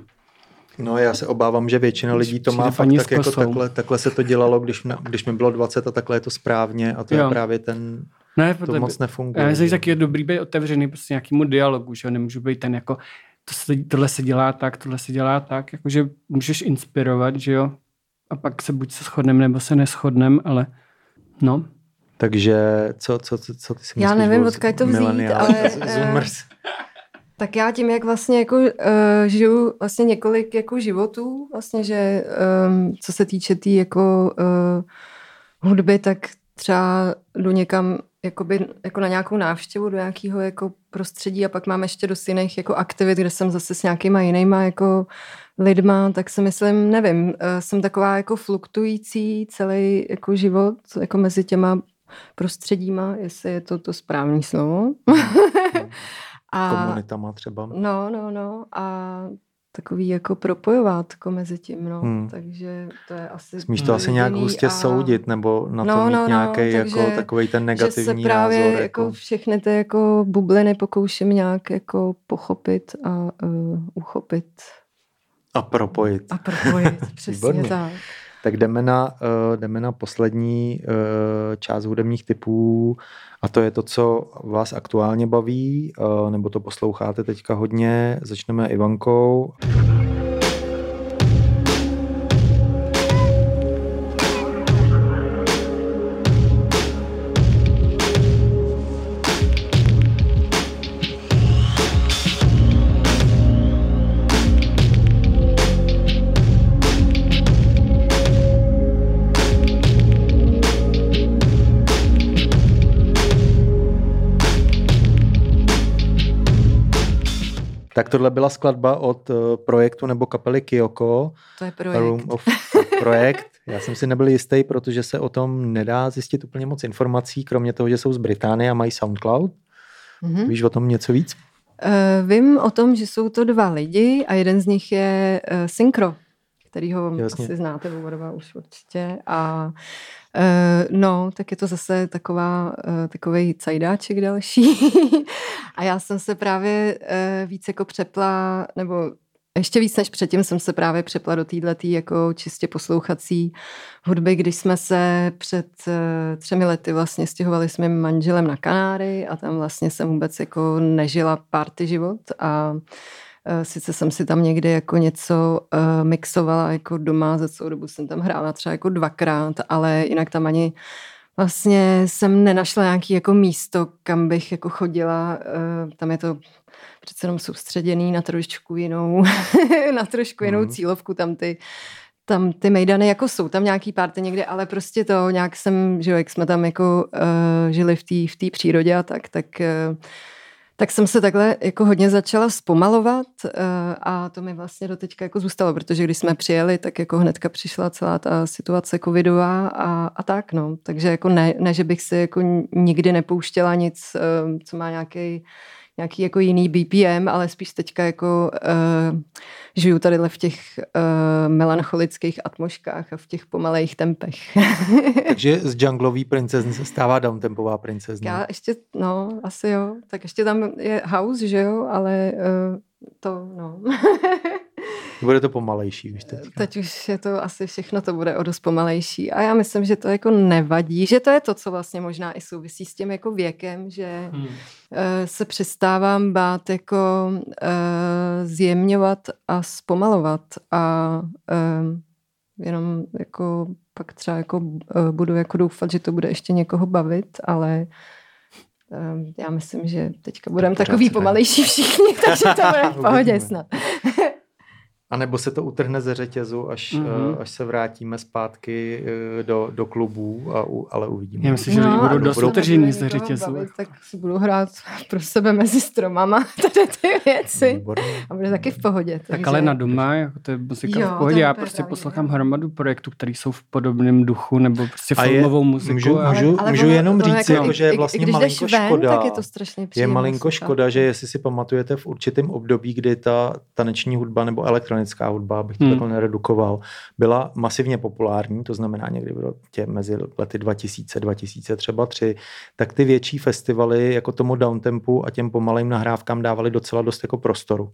No já se obávám, že většina lidí to má fakt tak jako takhle, takhle se to dělalo, když, na, když mi bylo 20 a takhle je to správně a to Jo. je právě ten, Ne, to podle, moc nefunguje. já myslím, že že? taky je dobrý být otevřený prostě nějakému dialogu, že jo? nemůžu být ten jako, to se, tohle se dělá tak, tohle se dělá tak, jakože můžeš inspirovat, že jo, a pak se buď se shodneme, nebo se neschodneme, ale no, Takže co, co, co, co ty si Já myslíš? nevím, o odkud to vzít, ale, a z- eh, Zoomers. Tak já tím, jak vlastně jako uh, žiju vlastně několik jako životů, vlastně, že um, co se týče té tý jako uh, hudby, tak třeba jdu někam jakoby, jako na nějakou návštěvu do nějakého jako prostředí a pak mám ještě dost jiných jako aktivit, kde jsem zase s nějakýma jinýma jako lidma, tak si myslím, nevím, eh, jsem taková jako fluktující celý jako život jako mezi těma prostředíma, jestli je to to správné slovo. a, Komunitama třeba. No, no, no. A takový jako propojovátko mezi tím, no. Hmm. Takže to je asi... Smíš to asi nějak hustě a... soudit, nebo na to no, mít no, nějaký no, jako takový ten negativní že se právě názor. Jako... jako všechny ty jako bubliny pokouším nějak jako pochopit a uh, uchopit. A propojit. A propojit, přesně tak. Tak jdeme na, uh, jdeme na poslední uh, část hudebních typů a to je to, co vás aktuálně baví, uh, nebo to posloucháte teďka hodně. Začneme Ivankou. Tak tohle byla skladba od uh, projektu nebo kapely Kyoko. To je projekt. Room of projekt. Já jsem si nebyl jistý, protože se o tom nedá zjistit úplně moc informací, kromě toho, že jsou z Británie a mají SoundCloud. Mm-hmm. Víš o tom něco víc? Uh, vím o tom, že jsou to dva lidi a jeden z nich je uh, Synchro, kterýho Jasně. asi znáte oba už určitě. A uh, no, tak je to zase taková, uh, takový cajdáček další. a já jsem se právě uh, víc jako přepla, nebo ještě víc než předtím jsem se právě přepla do této jako čistě poslouchací hudby, když jsme se před třemi lety vlastně stěhovali s mým manželem na Kanáry a tam vlastně jsem vůbec jako nežila party život a sice jsem si tam někdy jako něco uh, mixovala jako doma, za celou dobu jsem tam hrála třeba jako dvakrát, ale jinak tam ani vlastně jsem nenašla nějaký jako místo, kam bych jako chodila. Uh, tam je to přece jenom soustředěný na trošku jinou, na trošku jinou Mhm. cílovku, tam ty tam ty mejdany jako jsou tam nějaký párty někde, ale prostě to nějak jsem, že jo, jak jsme tam jako uh, žili v té v té přírodě a tak, tak uh, tak jsem se takhle jako hodně začala zpomalovat uh, a to mi vlastně do teďka jako zůstalo, protože když jsme přijeli, tak jako hnedka přišla celá ta situace covidová a, a tak, no. Takže jako ne, ne, že bych si jako nikdy nepouštěla nic, uh, co má nějaký nějaký jako jiný BPM, ale spíš teďka jako uh, žiju tady v těch uh, melancholických atmoškách a v těch pomalejch tempech. Takže z junglový princezny se stává downtempová princezna. Já ještě, no, asi jo. Tak ještě tam je house, že jo, ale uh, to, no. Bude to pomalejší už teďka. Teď už je to asi všechno, to bude o dost pomalejší. A já myslím, že to jako nevadí, že to je to, co vlastně možná i souvisí s tím jako věkem, že hmm. uh, se přestávám bát jako uh, zjemňovat a zpomalovat a uh, jenom jako pak třeba jako uh, budu jako doufat, že to bude ještě někoho bavit, ale já myslím, že teďka budeme takový pomalejší všichni, takže to bude v pohodě snad. A nebo se to utrhne ze řetězu, až, Mhm. mm-hmm. až se vrátíme zpátky eh, do, do klubů, a u, ale uvidíme. Já myslím, že lidi a budou dost utržený ze řetězu. bavit, Tak si budu hrát pro sebe mezi stromama tady ty věci. Výborně. A bude taky v pohodě. Tak takže- ale na doma, jako to je muzika Jo, v to pohodě. Já prostě poslouchám no. hromadu projektů, které jsou v podobném duchu, nebo prostě A je- filmovou muziku. můžu- a- můžu- můžu jenom říct, i- jako, že je i- vlastně i když malinko ven, škoda. tak je to strašně Je malinko škoda, že jestli si pamatujete v určitém období, kdy ta taneční hudba nebo elektronická hudba, abych to Hmm. takhle neredukoval, byla masivně populární, to znamená někdy v rotě mezi lety 2000, 2000 třeba tři, tak ty větší festivaly jako tomu downtempu a těm pomalým nahrávkám dávali docela dost jako prostoru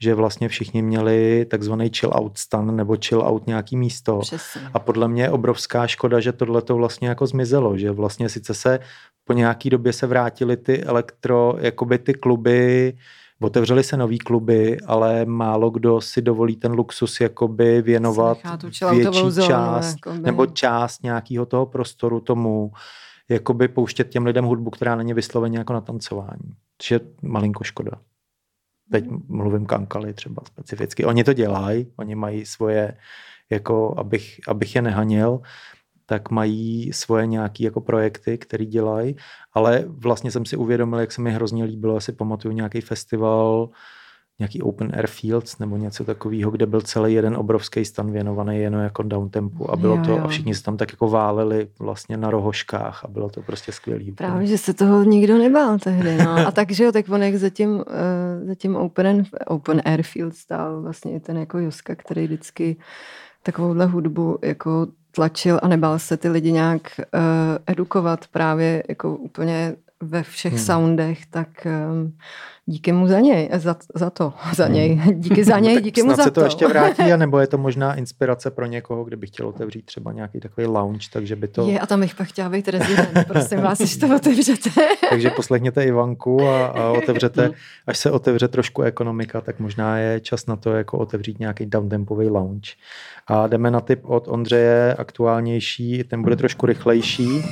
že vlastně všichni měli takzvaný chill out stan nebo chill out nějaký místo. Přesně. A podle mě je obrovská škoda, že tohle to vlastně jako zmizelo, že vlastně sice se po nějaký době se vrátily ty elektro, jakoby ty kluby, otevřely se nový kluby, ale málo kdo si dovolí ten luxus jakoby věnovat větší zónu, část jakoby. nebo část nějakého toho prostoru tomu, jakoby pouštět těm lidem hudbu, která není vysloveně jako na tancování. Což je malinko škoda. Teď mluvím kankali třeba specificky. Oni to dělají, oni mají svoje, jako abych, abych je nehanil, tak mají svoje nějaké jako projekty, které dělají, ale vlastně jsem si uvědomil, jak se mi hrozně líbilo, asi pamatuju nějaký festival, nějaký Open Air Fields nebo něco takového, kde byl celý jeden obrovský stan věnovaný jenom jako downtempu a bylo Jo, to, jo. a všichni se tam tak jako váleli vlastně na rohoškách a bylo to prostě skvělý. Právě, že se toho nikdo nebál tehdy. No. A takže jo, tak on jak zatím, uh, zatím Open, Open Airfield stál vlastně i ten jako Joska, který vždycky takovouhle hudbu jako tlačil a nebál se ty lidi nějak uh, edukovat právě jako úplně ve všech Hmm. hmm. soundech, tak um, díky mu za něj, za, za to, za něj, díky za něj, Hmm. tak díky mu za se to, to. ještě vrátí, anebo je to možná inspirace pro někoho, kdyby chtěl otevřít třeba nějaký takový lounge, takže by to... Je, a tam bych pak chtěla být rezident, prosím vás, když to otevřete. Takže poslechněte Ivanku a, a otevřete, až se otevře trošku ekonomika, tak možná je čas na to jako otevřít nějaký downtempový lounge. A jdeme na tip od Ondřeje, aktuálnější, ten bude trošku rychlejší.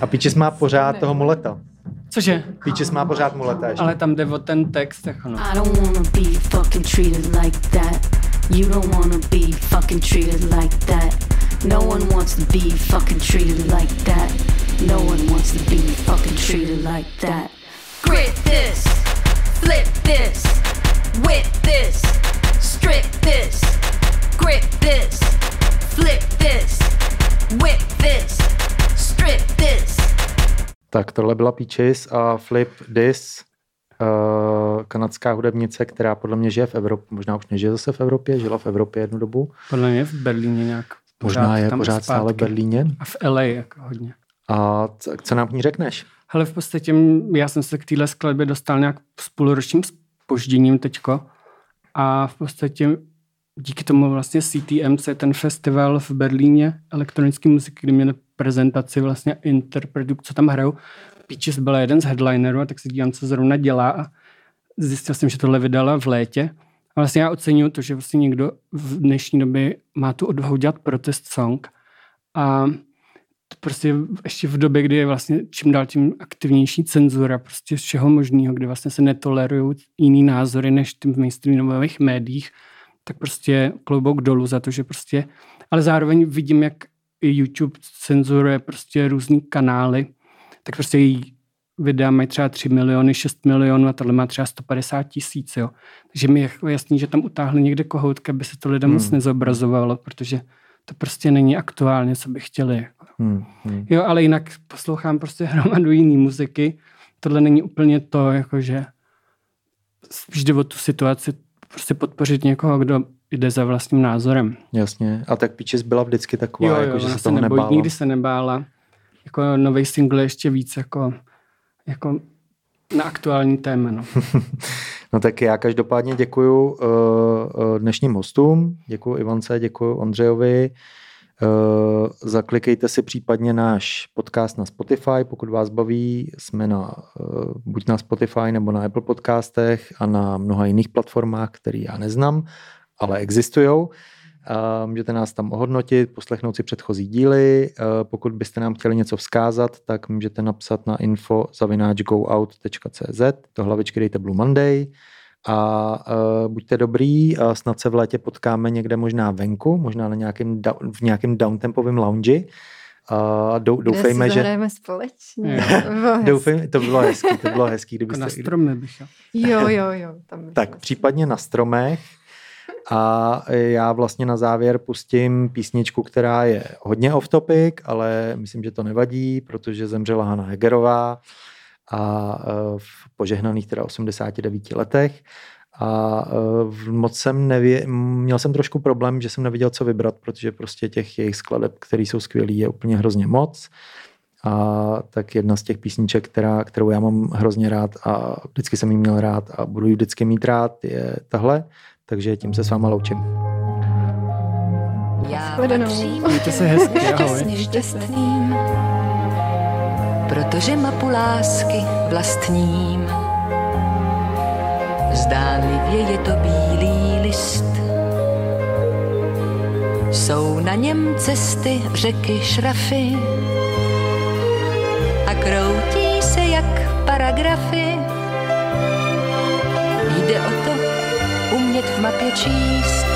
A Píčis má pořád toho muleta. Cože? Píčis má pořád muleta ještě. Ale tam jde o ten text, jako no. I don't wanna be fucking treated like that. You don't wanna be fucking treated like that. No one wants to be fucking treated like that. No one wants to be fucking treated like that. Grip this, flip this, whip this, strip this, grip this, flip this, whip this. Tak tohle byla Peaches a Flip This, uh, kanadská hudebnice, která podle mě žije v Evropě, možná už nežije zase v Evropě, žila v Evropě jednu dobu. Podle mě v Berlíně nějak. Možná je tam pořád zpátky. stále v Berlíně. A v LA jako hodně. A co, co nám k ní řekneš? Hele, v podstatě já jsem se k téhle skladbě dostal nějak s půlročním spožděním teďko a v podstatě díky tomu vlastně CTMC, ten festival v Berlíně elektronické muziky, kdy měli prezentaci vlastně interpretů, co tam hrajou. Peaches byla jeden z headlinerů tak se dívám, co zrovna dělá a zjistil jsem, že tohle vydala v létě. A vlastně já oceňuju to, že vlastně někdo v dnešní době má tu odvahu dělat protest song a to prostě ještě v době, kdy je vlastně čím dál tím aktivnější cenzura prostě z všeho možného, kde vlastně se netolerují jiný názory než tím v mainstreamových médiích, tak prostě klobouk dolů za to, že prostě, ale zároveň vidím, jak YouTube cenzuruje prostě různý kanály, tak prostě její videa mají třeba 3 miliony, 6 milionů a tohle má třeba 150 tisíc, jo. Takže mi je jasný, že tam utáhli někde kohoutka, aby se to lidem Hmm. moc nezobrazovalo, protože to prostě není aktuálně, co by chtěli. Jako. Hmm, hmm. Jo, ale jinak poslouchám prostě hromadu jiný muziky. Tohle není úplně to, jakože spíš jde o tu situaci prostě podpořit někoho, kdo jde za vlastním názorem. Jasně. A tak Peaches byla vždycky taková, jako, že se toho nebojí, nebála. nikdy se nebála. Jako nový single je ještě víc jako, jako na aktuální téma. No. No tak já každopádně děkuju uh, uh, dnešním hostům, děkuju Ivance, děkuju Ondřejovi. Uh, zaklikejte si případně náš podcast na Spotify, pokud vás baví. Jsme na, uh, buď na Spotify nebo na Apple podcastech a na mnoha jiných platformách, které já neznám, ale existují. Uh, můžete nás tam ohodnotit, poslechnout si předchozí díly. Uh, pokud byste nám chtěli něco vzkázat, tak můžete napsat na info zavináčgoout.cz do hlavičky dejte Blue Monday a uh, buďte dobrý a snad se v létě potkáme někde možná venku, možná na nějakým, da- v nějakém downtempovém lounge. A dou, Kde doufejme, si že... zahrajeme společně. Jo. To bylo hezký. Doufejme, to bylo hezký, to bylo hezký, Jako na kdybyste, stromy bych. Jo. Jo, jo. Tam tak případně na stromech. A já vlastně na závěr pustím písničku, která je hodně off topic, ale myslím, že to nevadí, protože zemřela Hanna Hegerová a eh, v požehnaných teda 89 letech. A v- moc jsem nevě, měl jsem trošku problém, že jsem nevěděl, co vybrat, protože prostě těch jejich skladeb, které jsou skvělý, je úplně hrozně moc. A tak jedna z těch písniček, která, kterou já mám hrozně rád a vždycky jsem ji měl rád a budu ji vždycky mít rád, je tahle. Takže tím se s váma loučím. Já patřím Mějte se hezky, šťastným, protože mapu lásky vlastním. Zdánlivě je to bílý list, jsou na něm cesty, řeky, šrafy a kroutí se jak paragrafy. Jde o to hit w.